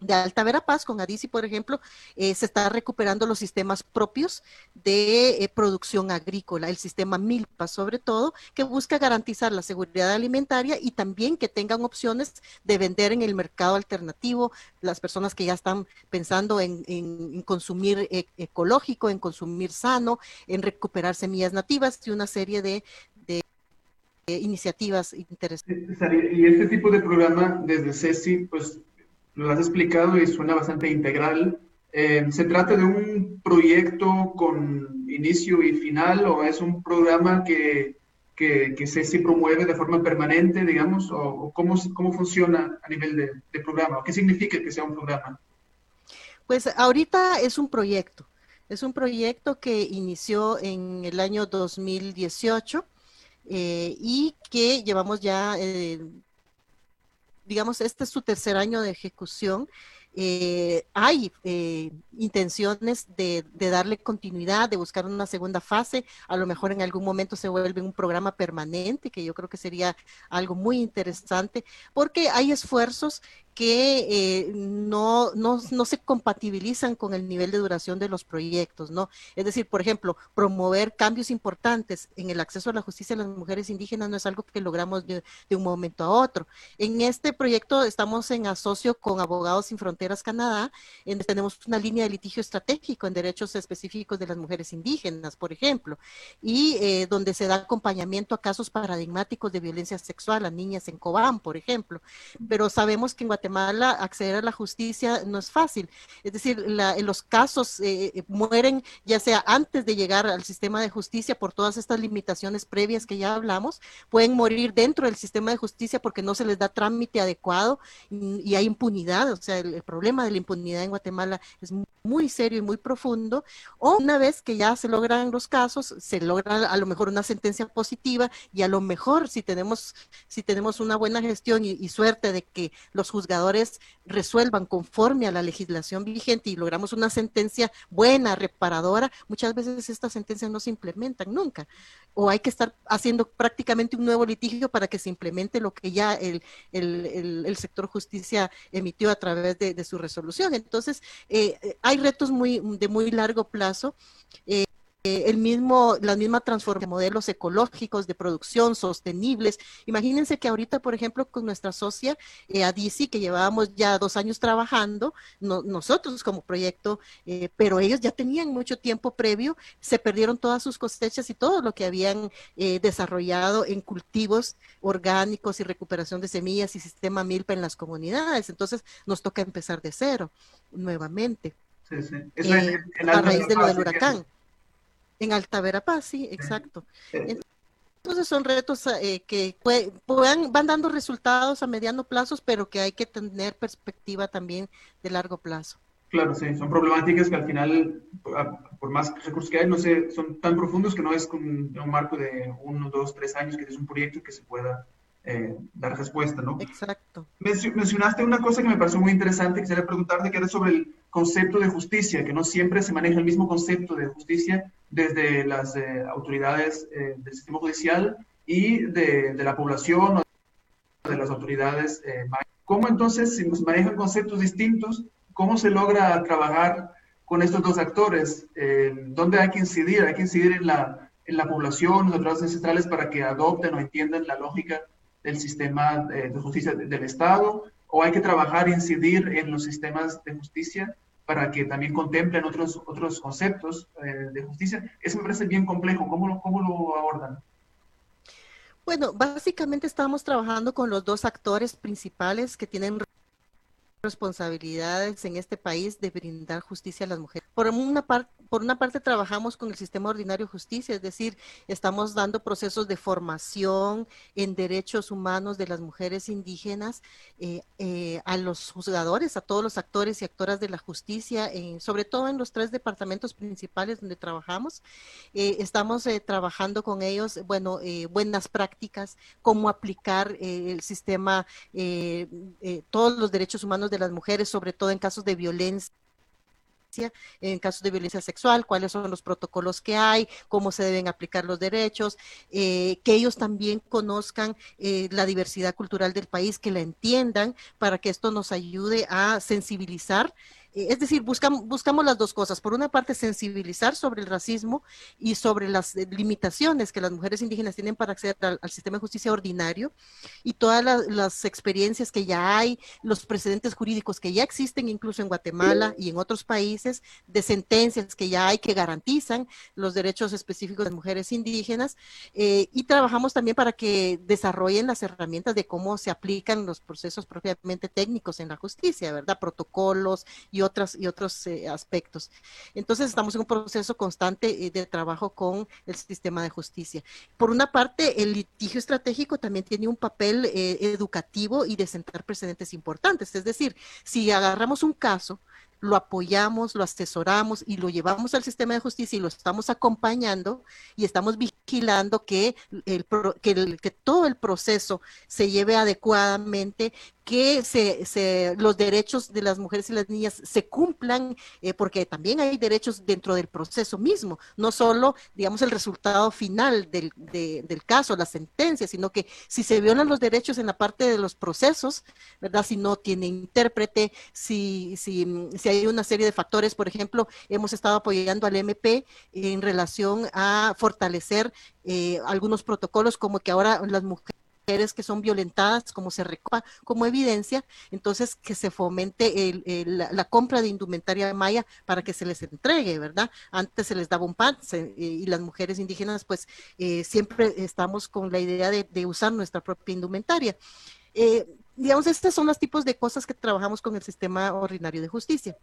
de Alta Verapaz, con Adisi, por ejemplo, eh, se está recuperando los sistemas propios de eh, producción agrícola, el sistema MILPA sobre todo, que busca garantizar la seguridad alimentaria y también que tengan opciones de vender en el mercado alternativo, las personas que ya están pensando en, consumir e, ecológico, en consumir sano, en recuperar semillas nativas y una serie de, de iniciativas interesantes. Y este tipo de programa desde CECI, pues lo has explicado y suena bastante integral. Eh, ¿Se trata de un proyecto con inicio y final o es un programa que que, que se, promueve de forma permanente, digamos, o, cómo, cómo funciona a nivel de, programa? ¿Qué significa que sea un programa? Pues ahorita es un proyecto. Es un proyecto que inició en el año 2018 eh, y que llevamos ya, eh, digamos, este es su tercer año de ejecución. Eh, hay eh, intenciones de, de, darle continuidad, de buscar una segunda fase, a lo mejor en algún momento se vuelve un programa permanente, que yo creo que sería algo muy interesante, porque hay esfuerzos que eh, no, no, no, se compatibilizan con el nivel de duración de los proyectos, ¿no? Es decir, por ejemplo, promover cambios importantes en el acceso a la justicia de las mujeres indígenas no es algo que logramos de, un momento a otro. En este proyecto estamos en asocio con Abogados Sin Fronteras Canadá, en tenemos una línea de litigio estratégico en derechos específicos de las mujeres indígenas, por ejemplo, y eh, donde se da acompañamiento a casos paradigmáticos de violencia sexual a niñas en Cobán, por ejemplo. Pero sabemos que en Guatemala Guatemala acceder a la justicia no es fácil. Es decir, la, en los casos eh, eh, mueren ya sea antes de llegar al sistema de justicia por todas estas limitaciones previas que ya hablamos, pueden morir dentro del sistema de justicia porque no se les da trámite adecuado y, hay impunidad. O sea, el, problema de la impunidad en Guatemala es muy serio y muy profundo. O una vez que ya se logran los casos, se logra a lo mejor una sentencia positiva y a lo mejor si tenemos, si tenemos una buena gestión y, y suerte de que los juzgados resuelvan conforme a la legislación vigente y logramos una sentencia buena, reparadora, muchas veces estas sentencias no se implementan nunca. O hay que estar haciendo prácticamente un nuevo litigio para que se implemente lo que ya el, el, el, sector justicia emitió a través de, de su resolución. Entonces, eh, hay retos muy, de muy largo plazo. Eh, eh, el mismo, la misma transformación de modelos ecológicos de producción sostenibles. Imagínense que ahorita, por ejemplo, con nuestra socia eh, ADICI, que llevábamos ya dos años trabajando, nosotros como proyecto, eh, pero ellos ya tenían mucho tiempo previo, se perdieron todas sus cosechas y todo lo que habían eh, desarrollado en cultivos orgánicos y recuperación de semillas y sistema milpa en las comunidades. Entonces nos toca empezar de cero nuevamente. Sí, sí. Eso en, en a raíz de lo del huracán. En Alta Verapaz, sí, exacto. Entonces son retos eh, que puedan, van dando resultados a mediano plazo, pero que hay que tener perspectiva también de largo plazo. Claro, sí, son problemáticas que al final, por más recursos que hay, no sé, son tan profundos que no es con un marco de uno, dos, tres años, que es un proyecto que se pueda eh, dar respuesta, ¿no? Exacto. Mencionaste una cosa que me pareció muy interesante, quisiera preguntarte, que era sobre el concepto de justicia, que no siempre se maneja el mismo concepto de justicia desde las eh, autoridades eh, del sistema judicial y de, de, la población o de las autoridades. Eh, ¿Cómo entonces, si nos manejan conceptos distintos, cómo se logra trabajar con estos dos actores? ¿Dónde hay que incidir? ¿Hay que incidir en la, en la población, en las autoridades ancestrales para que adopten o entiendan la lógica del sistema de justicia del Estado? ¿O hay que trabajar incidir en los sistemas de justicia para que también contemplen otros, otros conceptos eh, de justicia. Eso me parece bien complejo. ¿Cómo lo, cómo lo abordan? Bueno, básicamente estamos trabajando con los dos actores principales que tienen responsabilidades en este país de brindar justicia a las mujeres. Por una, par por una parte trabajamos con el sistema ordinario de justicia, es decir, estamos dando procesos de formación en derechos humanos de las mujeres indígenas eh, eh, a los juzgadores, a todos los actores y actoras de la justicia, eh, sobre todo en los tres departamentos principales donde trabajamos. Eh, estamos trabajando con ellos, bueno, buenas prácticas, cómo aplicar el sistema, todos los derechos humanos de las mujeres, sobre todo en casos de violencia en casos de violencia sexual, cuáles son los protocolos que hay, cómo se deben aplicar los derechos, eh, que ellos también conozcan eh, la diversidad cultural del país, que la entiendan, para que esto nos ayude a sensibilizar es decir, buscamos, las dos cosas. Por una parte, sensibilizar sobre el racismo y sobre las eh, limitaciones que las mujeres indígenas tienen para acceder al, sistema de justicia ordinario y todas las, experiencias que ya hay, los precedentes jurídicos que ya existen incluso en Guatemala y en otros países, de sentencias que ya hay que garantizan los derechos específicos de mujeres indígenas. Eh, y trabajamos también para que desarrollen las herramientas de cómo se aplican los procesos propiamente técnicos en la justicia, ¿verdad? Protocolos y otras, y otros eh, aspectos. Entonces estamos en un proceso constante de trabajo con el sistema de justicia. Por una parte, el litigio estratégico también tiene un papel educativo y de sentar precedentes importantes. Es decir, si agarramos un caso, lo apoyamos, lo asesoramos y lo llevamos al sistema de justicia y lo estamos acompañando y estamos vigilando que, el, que, que todo el proceso se lleve adecuadamente, que se, los derechos de las mujeres y las niñas se cumplan, eh, porque también hay derechos dentro del proceso mismo, no solo, digamos, el resultado final del, del caso, la sentencia, sino que si se violan los derechos en la parte de los procesos, ¿verdad? Si no tiene intérprete, si, si, si hay una serie de factores, por ejemplo, hemos estado apoyando al MP en relación a fortalecer eh, algunos protocolos como que ahora las mujeres que son violentadas, como se recopa como evidencia, entonces que se fomente la, compra de indumentaria maya para que se les entregue, ¿verdad? Antes se les daba un pan y las mujeres indígenas pues eh, siempre estamos con la idea de, usar nuestra propia indumentaria. Eh, digamos, estos son los tipos de cosas que trabajamos con el sistema ordinario de justicia.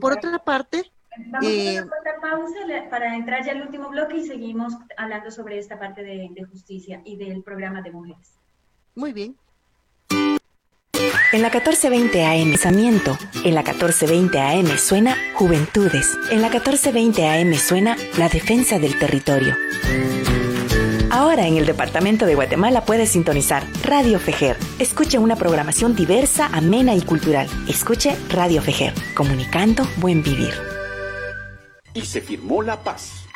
Por otra parte, Vamos a hacer otra pausa para entrar ya al último bloque y seguimos hablando sobre esta parte de, justicia y del programa de mujeres. Muy bien. En la 1420 AM Pensamiento, en la 1420 AM suena Juventudes, en la 1420 AM suena La Defensa del Territorio. Ahora en el Departamento de Guatemala puedes sintonizar Radio Fejer. Escuche una programación diversa, amena y cultural. Escuche Radio Fejer, comunicando buen vivir y se firmó la paz.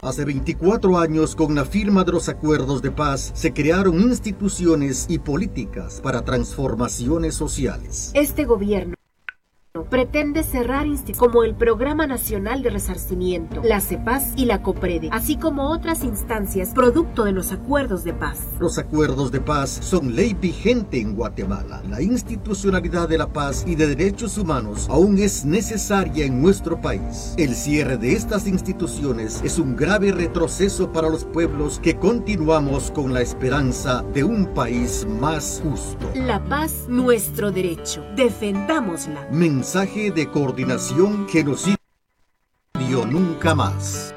Hace 24 años, con la firma de los acuerdos de paz, se crearon instituciones y políticas para transformaciones sociales. Este gobierno pretende cerrar como el Programa Nacional de Resarcimiento, la CEPAS y la COPREDE, así como otras instancias producto de los acuerdos de paz. Los acuerdos de paz son ley vigente en Guatemala. La institucionalidad de la paz y de derechos humanos aún es necesaria en nuestro país. El cierre de estas instituciones es un grave retroceso para los pueblos que continuamos con la esperanza de un país más justo. La paz, nuestro derecho. Defendámosla mensaje de coordinación genocidio nunca más.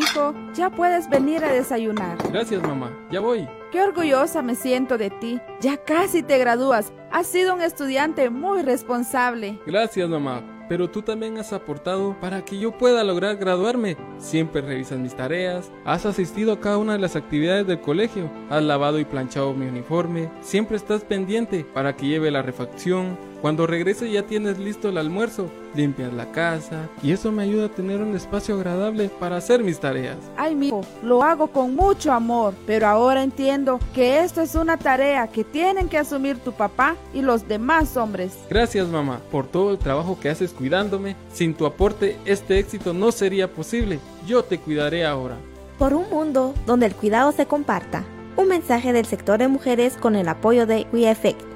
Hijo, ya puedes venir a desayunar. Gracias, mamá. Ya voy. Qué orgullosa me siento de ti. Ya casi te gradúas. Has sido un estudiante muy responsable. Gracias, mamá pero tú también has aportado para que yo pueda lograr graduarme. Siempre revisas mis tareas, has asistido a cada una de las actividades del colegio, has lavado y planchado mi uniforme, siempre estás pendiente para que lleve la refacción, cuando regreses ya tienes listo el almuerzo, limpias la casa y eso me ayuda a tener un espacio agradable para hacer mis tareas. Ay, mijo, lo hago con mucho amor, pero ahora entiendo que esto es una tarea que tienen que asumir tu papá y los demás hombres. Gracias, mamá, por todo el trabajo que haces cuidándome. Sin tu aporte, este éxito no sería posible. Yo te cuidaré ahora. Por un mundo donde el cuidado se comparta. Un mensaje del sector de mujeres con el apoyo de WeEffect.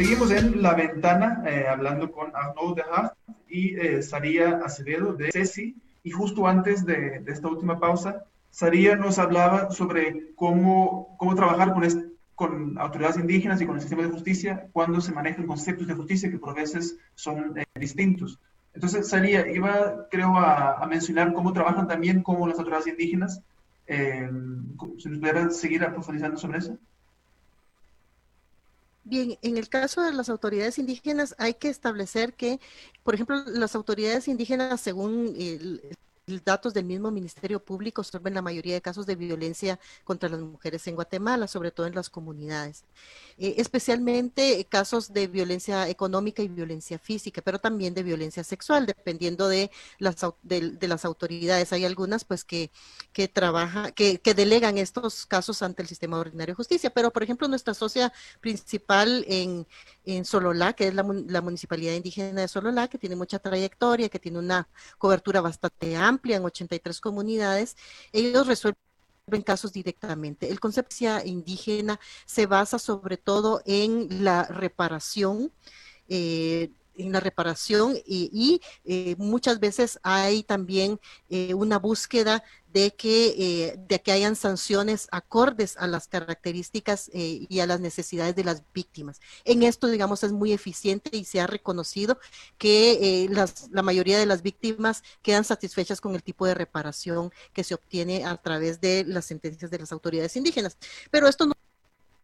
Seguimos en la ventana eh, hablando con Arnaud de y eh, Saría Acevedo de CECI. Y justo antes de, esta última pausa, Saría nos hablaba sobre cómo, cómo trabajar con, con autoridades indígenas y con el sistema de justicia cuando se manejan conceptos de justicia que por veces son eh, distintos. Entonces, Saría, iba, creo, a, mencionar cómo trabajan también con las autoridades indígenas. Eh, ¿Se nos pudiera seguir profundizando sobre eso? Bien, en el caso de las autoridades indígenas hay que establecer que, por ejemplo, las autoridades indígenas, según el, datos del mismo Ministerio Público observan la mayoría de casos de violencia contra las mujeres en Guatemala, sobre todo en las comunidades. Eh, especialmente casos de violencia económica y violencia física, pero también de violencia sexual, dependiendo de las, de, las autoridades. Hay algunas pues que, que trabajan, que, que, delegan estos casos ante el sistema ordinario de justicia, pero por ejemplo nuestra socia principal en, en Sololá, que es la, la municipalidad indígena de Sololá, que tiene mucha trayectoria, que tiene una cobertura bastante amplia, en 83 comunidades, ellos resuelven casos directamente. El concepto indígena se basa sobre todo en la reparación, eh, en la reparación y, y muchas veces hay también una búsqueda de que, eh, de que hayan sanciones acordes a las características eh, y a las necesidades de las víctimas. En esto, digamos, es muy eficiente y se ha reconocido que eh, las, la mayoría de las víctimas quedan satisfechas con el tipo de reparación que se obtiene a través de las sentencias de las autoridades indígenas. Pero esto no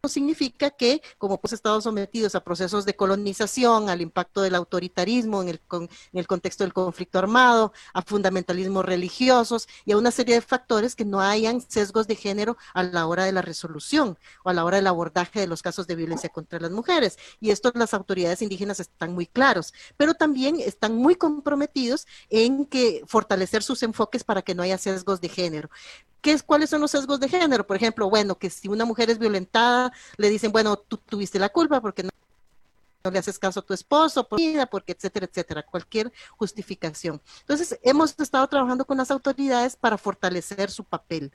significa que, como pues estado sometidos a procesos de colonización, al impacto del autoritarismo en el, en el contexto del conflicto armado, a fundamentalismos religiosos y a una serie de factores que no hayan sesgos de género a la hora de la resolución o a la hora del abordaje de los casos de violencia contra las mujeres. Y esto las autoridades indígenas están muy claros, pero también están muy comprometidos en que fortalecer sus enfoques para que no haya sesgos de género. ¿Qué es, ¿Cuáles son los sesgos de género? Por ejemplo, bueno, que si una mujer es violentada, le dicen, bueno, tú tuviste la culpa porque no, le haces caso a tu esposo, por vida, porque etcétera, etcétera, cualquier justificación. Entonces, hemos estado trabajando con las autoridades para fortalecer su papel.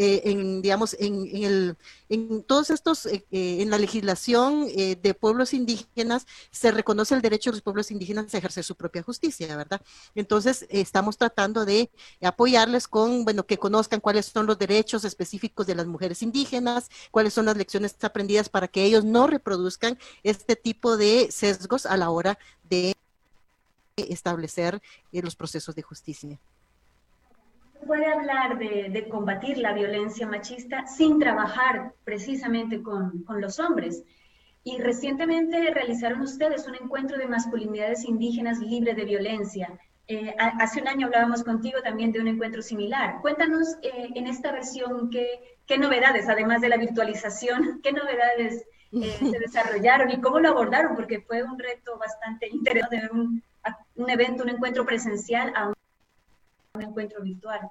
Eh, en, digamos, en, el, en todos estos, eh, eh, en la legislación de pueblos indígenas, se reconoce el derecho de los pueblos indígenas a ejercer su propia justicia, ¿verdad? Entonces, estamos tratando de apoyarles con, bueno, que conozcan cuáles son los derechos específicos de las mujeres indígenas, cuáles son las lecciones aprendidas para que ellos no reproduzcan este tipo de sesgos a la hora de establecer los procesos de justicia puede hablar de, combatir la violencia machista sin trabajar precisamente con, los hombres. Y recientemente realizaron ustedes un encuentro de masculinidades indígenas libre de violencia. Eh, hace un año hablábamos contigo también de un encuentro similar. Cuéntanos eh, en esta versión qué, qué, novedades, además de la virtualización, *laughs* qué novedades eh, se *laughs* desarrollaron y cómo lo abordaron, porque fue un reto bastante interesante ver un, un evento, un encuentro presencial a un encuentro virtual.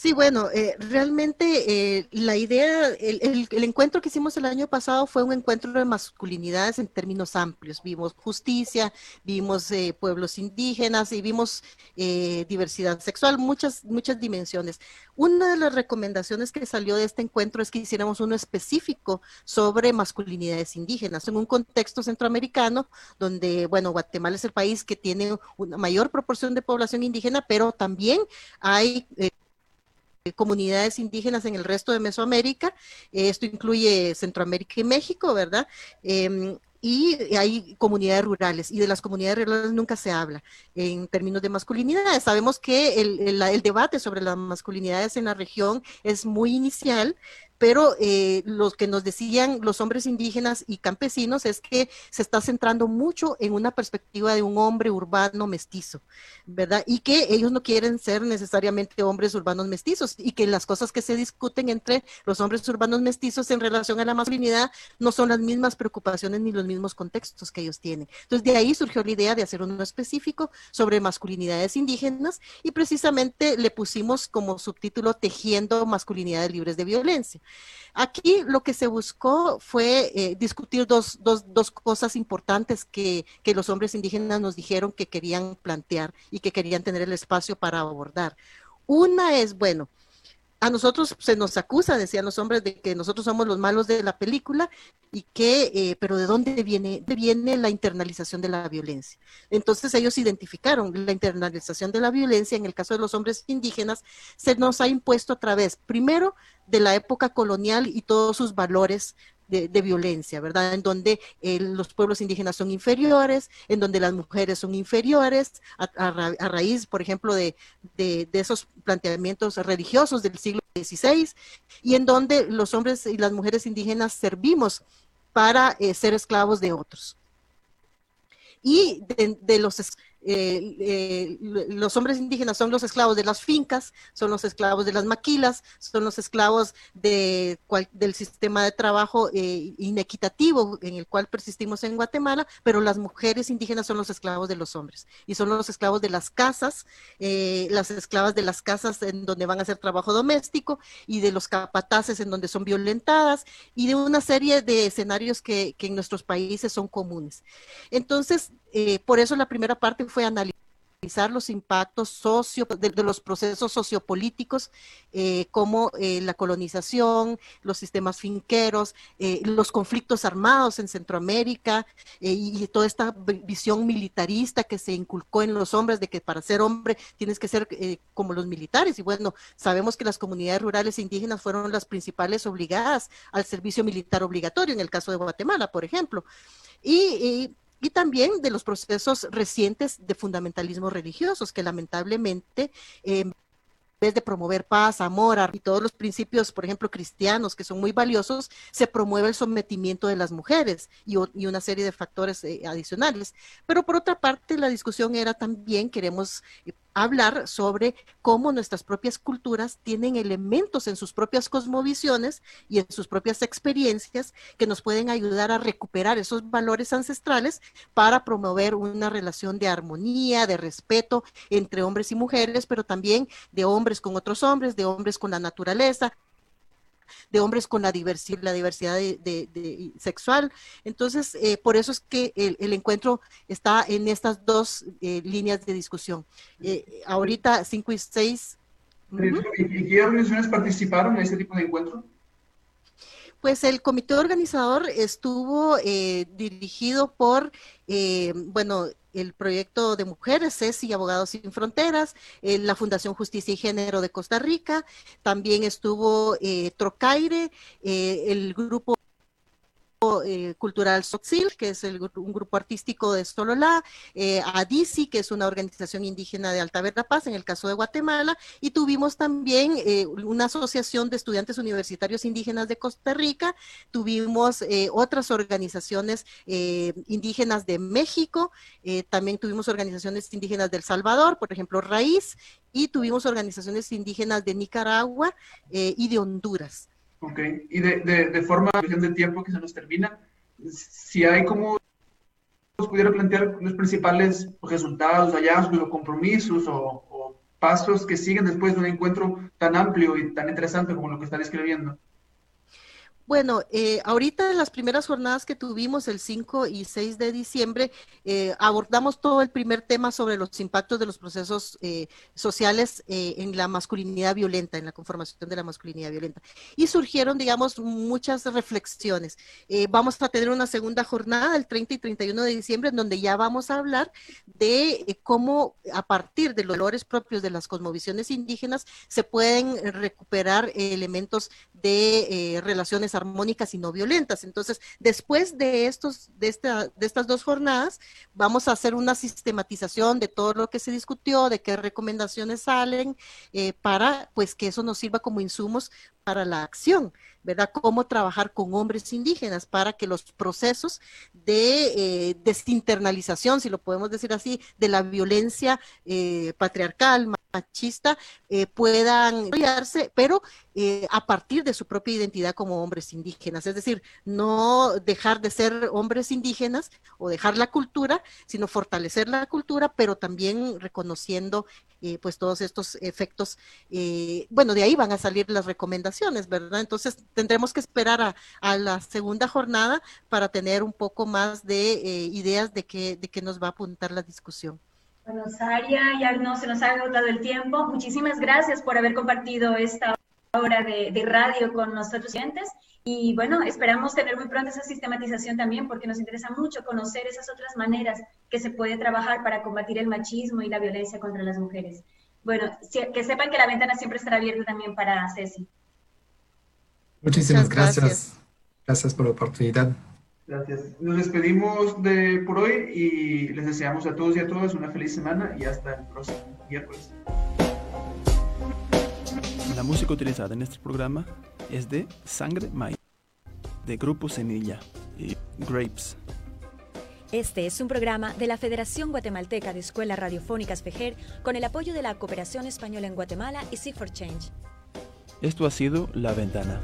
Sí, bueno, eh, realmente eh, la idea, el, encuentro que hicimos el año pasado fue un encuentro de masculinidades en términos amplios. Vimos justicia, vimos eh, pueblos indígenas y vimos diversidad sexual, muchas, muchas dimensiones. Una de las recomendaciones que salió de este encuentro es que hiciéramos uno específico sobre masculinidades indígenas en un contexto centroamericano donde, bueno, Guatemala es el país que tiene una mayor proporción de población indígena, pero también hay comunidades indígenas en el resto de Mesoamérica. Esto incluye Centroamérica y México, ¿verdad? Em, y hay comunidades rurales y de las comunidades rurales nunca se habla en términos de masculinidades. Sabemos que el, debate sobre las masculinidades en la región es muy inicial, pero eh, lo que nos decían los hombres indígenas y campesinos es que se está centrando mucho en una perspectiva de un hombre urbano mestizo, ¿verdad? Y que ellos no quieren ser necesariamente hombres urbanos mestizos y que las cosas que se discuten entre los hombres urbanos mestizos en relación a la masculinidad no son las mismas preocupaciones ni los mismos contextos que ellos tienen. Entonces, de ahí surgió la idea de hacer uno específico sobre masculinidades indígenas y precisamente le pusimos como subtítulo Tejiendo masculinidades libres de violencia. Aquí lo que se buscó fue eh, discutir dos, cosas importantes que, que los hombres indígenas nos dijeron que querían plantear y que querían tener el espacio para abordar. Una es, bueno, a nosotros se nos acusa, decían los hombres, de que nosotros somos los malos de la película y que, eh, pero ¿de dónde viene, viene la internalización de la violencia? Entonces ellos identificaron la internalización de la violencia, en el caso de los hombres indígenas, se nos ha impuesto a través, primero, de la época colonial y todos sus valores de, violencia, ¿verdad? En donde eh, los pueblos indígenas son inferiores, en donde las mujeres son inferiores, a, raíz, por ejemplo, de, esos planteamientos religiosos del siglo XVI, y en donde los hombres y las mujeres indígenas servimos para eh, ser esclavos de otros. Y de, los eh, eh, los hombres indígenas son los esclavos de las fincas, son los esclavos de las maquilas, son los esclavos de, del sistema de trabajo eh, inequitativo en el cual persistimos en Guatemala, pero las mujeres indígenas son los esclavos de los hombres y son los esclavos de las casas, las esclavas de las casas en donde van a hacer trabajo doméstico y de los capataces en donde son violentadas y de una serie de escenarios que en nuestros países son comunes. Entonces, por eso la primera parte fue analizar los impactos socio, de, los procesos sociopolíticos eh, como eh, la colonización, los sistemas finqueros, eh, los conflictos armados en Centroamérica y, toda esta visión militarista que se inculcó en los hombres de que para ser hombre tienes que ser como los militares. Y bueno, sabemos que las comunidades rurales e indígenas fueron las principales obligadas al servicio militar obligatorio, en el caso de Guatemala, por ejemplo. y y también de los procesos recientes de fundamentalismo religiosos que lamentablemente en vez de promover paz, amor y todos los principios, por ejemplo, cristianos, que son muy valiosos, se promueve el sometimiento de las mujeres y, una serie de factores eh, adicionales. Pero por otra parte, la discusión era también, queremos eh, hablar sobre cómo nuestras propias culturas tienen elementos en sus propias cosmovisiones y en sus propias experiencias que nos pueden ayudar a recuperar esos valores ancestrales para promover una relación de armonía, de respeto entre hombres y mujeres, pero también de hombres con otros hombres, de hombres con la naturaleza, de hombres con la diversidad, la diversidad de, sexual. Entonces, eh, por eso es que el, encuentro está en estas dos eh, líneas de discusión. Eh, ahorita 5 y 6. ¿Y qué organizaciones participaron en este tipo de encuentro? Pues el comité organizador estuvo dirigido por, bueno, el proyecto de mujeres, CESI, Abogados Sin Fronteras, eh, la Fundación Justicia y Género de Costa Rica, también estuvo eh, Trocaire, eh, el grupo eh, cultural Soxil, que es el, un grupo artístico de Sololá, eh, ADICI, que es una organización indígena de Alta Paz, en el caso de Guatemala, y tuvimos también eh, una asociación de estudiantes universitarios indígenas de Costa Rica, tuvimos eh, otras organizaciones indígenas de México, también tuvimos organizaciones indígenas del Salvador, por ejemplo, Raíz, y tuvimos organizaciones indígenas de Nicaragua y de Honduras. Ok, y de, de, forma de tiempo que se nos termina, si hay como pudiera plantear los principales resultados, hallazgos o compromisos o, o, pasos que siguen después de un encuentro tan amplio y tan interesante como lo que está describiendo. Bueno, eh, ahorita en las primeras jornadas que tuvimos, el 5 y 6 de diciembre, eh, abordamos todo el primer tema sobre los impactos de los procesos eh, sociales en la masculinidad violenta, en la conformación de la masculinidad violenta. Y surgieron, digamos, muchas reflexiones. Vamos a tener una segunda jornada el 30 y 31 de diciembre, en donde ya vamos a hablar de cómo a partir de los valores propios de las cosmovisiones indígenas se pueden recuperar elementos de relaciones armónicas y no violentas. Entonces, después de, estos, de, esta, de estas dos jornadas, vamos a hacer una sistematización de todo lo que se discutió, de qué recomendaciones salen, eh, para pues que eso nos sirva como insumos para la acción, ¿verdad? Cómo trabajar con hombres indígenas para que los procesos de eh, desinternalización, si lo podemos decir así, de la violencia eh, patriarcal, machista, eh, puedan apoyarse, pero eh, a partir de su propia identidad como hombres indígenas. Es decir, no dejar de ser hombres indígenas o dejar la cultura, sino fortalecer la cultura, pero también reconociendo eh, pues todos estos efectos. bueno, de ahí van a salir las recomendaciones, ¿verdad? Entonces tendremos que esperar a, a la segunda jornada para tener un poco más de ideas de qué, de qué nos va a apuntar la discusión. Bueno, Saria, ya no se nos ha agotado el tiempo. Muchísimas gracias por haber compartido esta hora de, radio con nosotros clientes. Y bueno, esperamos tener muy pronto esa sistematización también porque nos interesa mucho conocer esas otras maneras que se puede trabajar para combatir el machismo y la violencia contra las mujeres. Bueno, que sepan que la ventana siempre estará abierta también para Ceci. Muchísimas gracias. Gracias por la oportunidad. Gracias. Nos despedimos de por hoy y les deseamos a todos y a todas una feliz semana y hasta el próximo miércoles. La música utilizada en este programa es de Sangre May, de Grupo Semilla y Grapes. Este es un programa de la Federación Guatemalteca de Escuelas Radiofónicas FEJER con el apoyo de la Cooperación Española en Guatemala y Seek for Change. Esto ha sido La Ventana.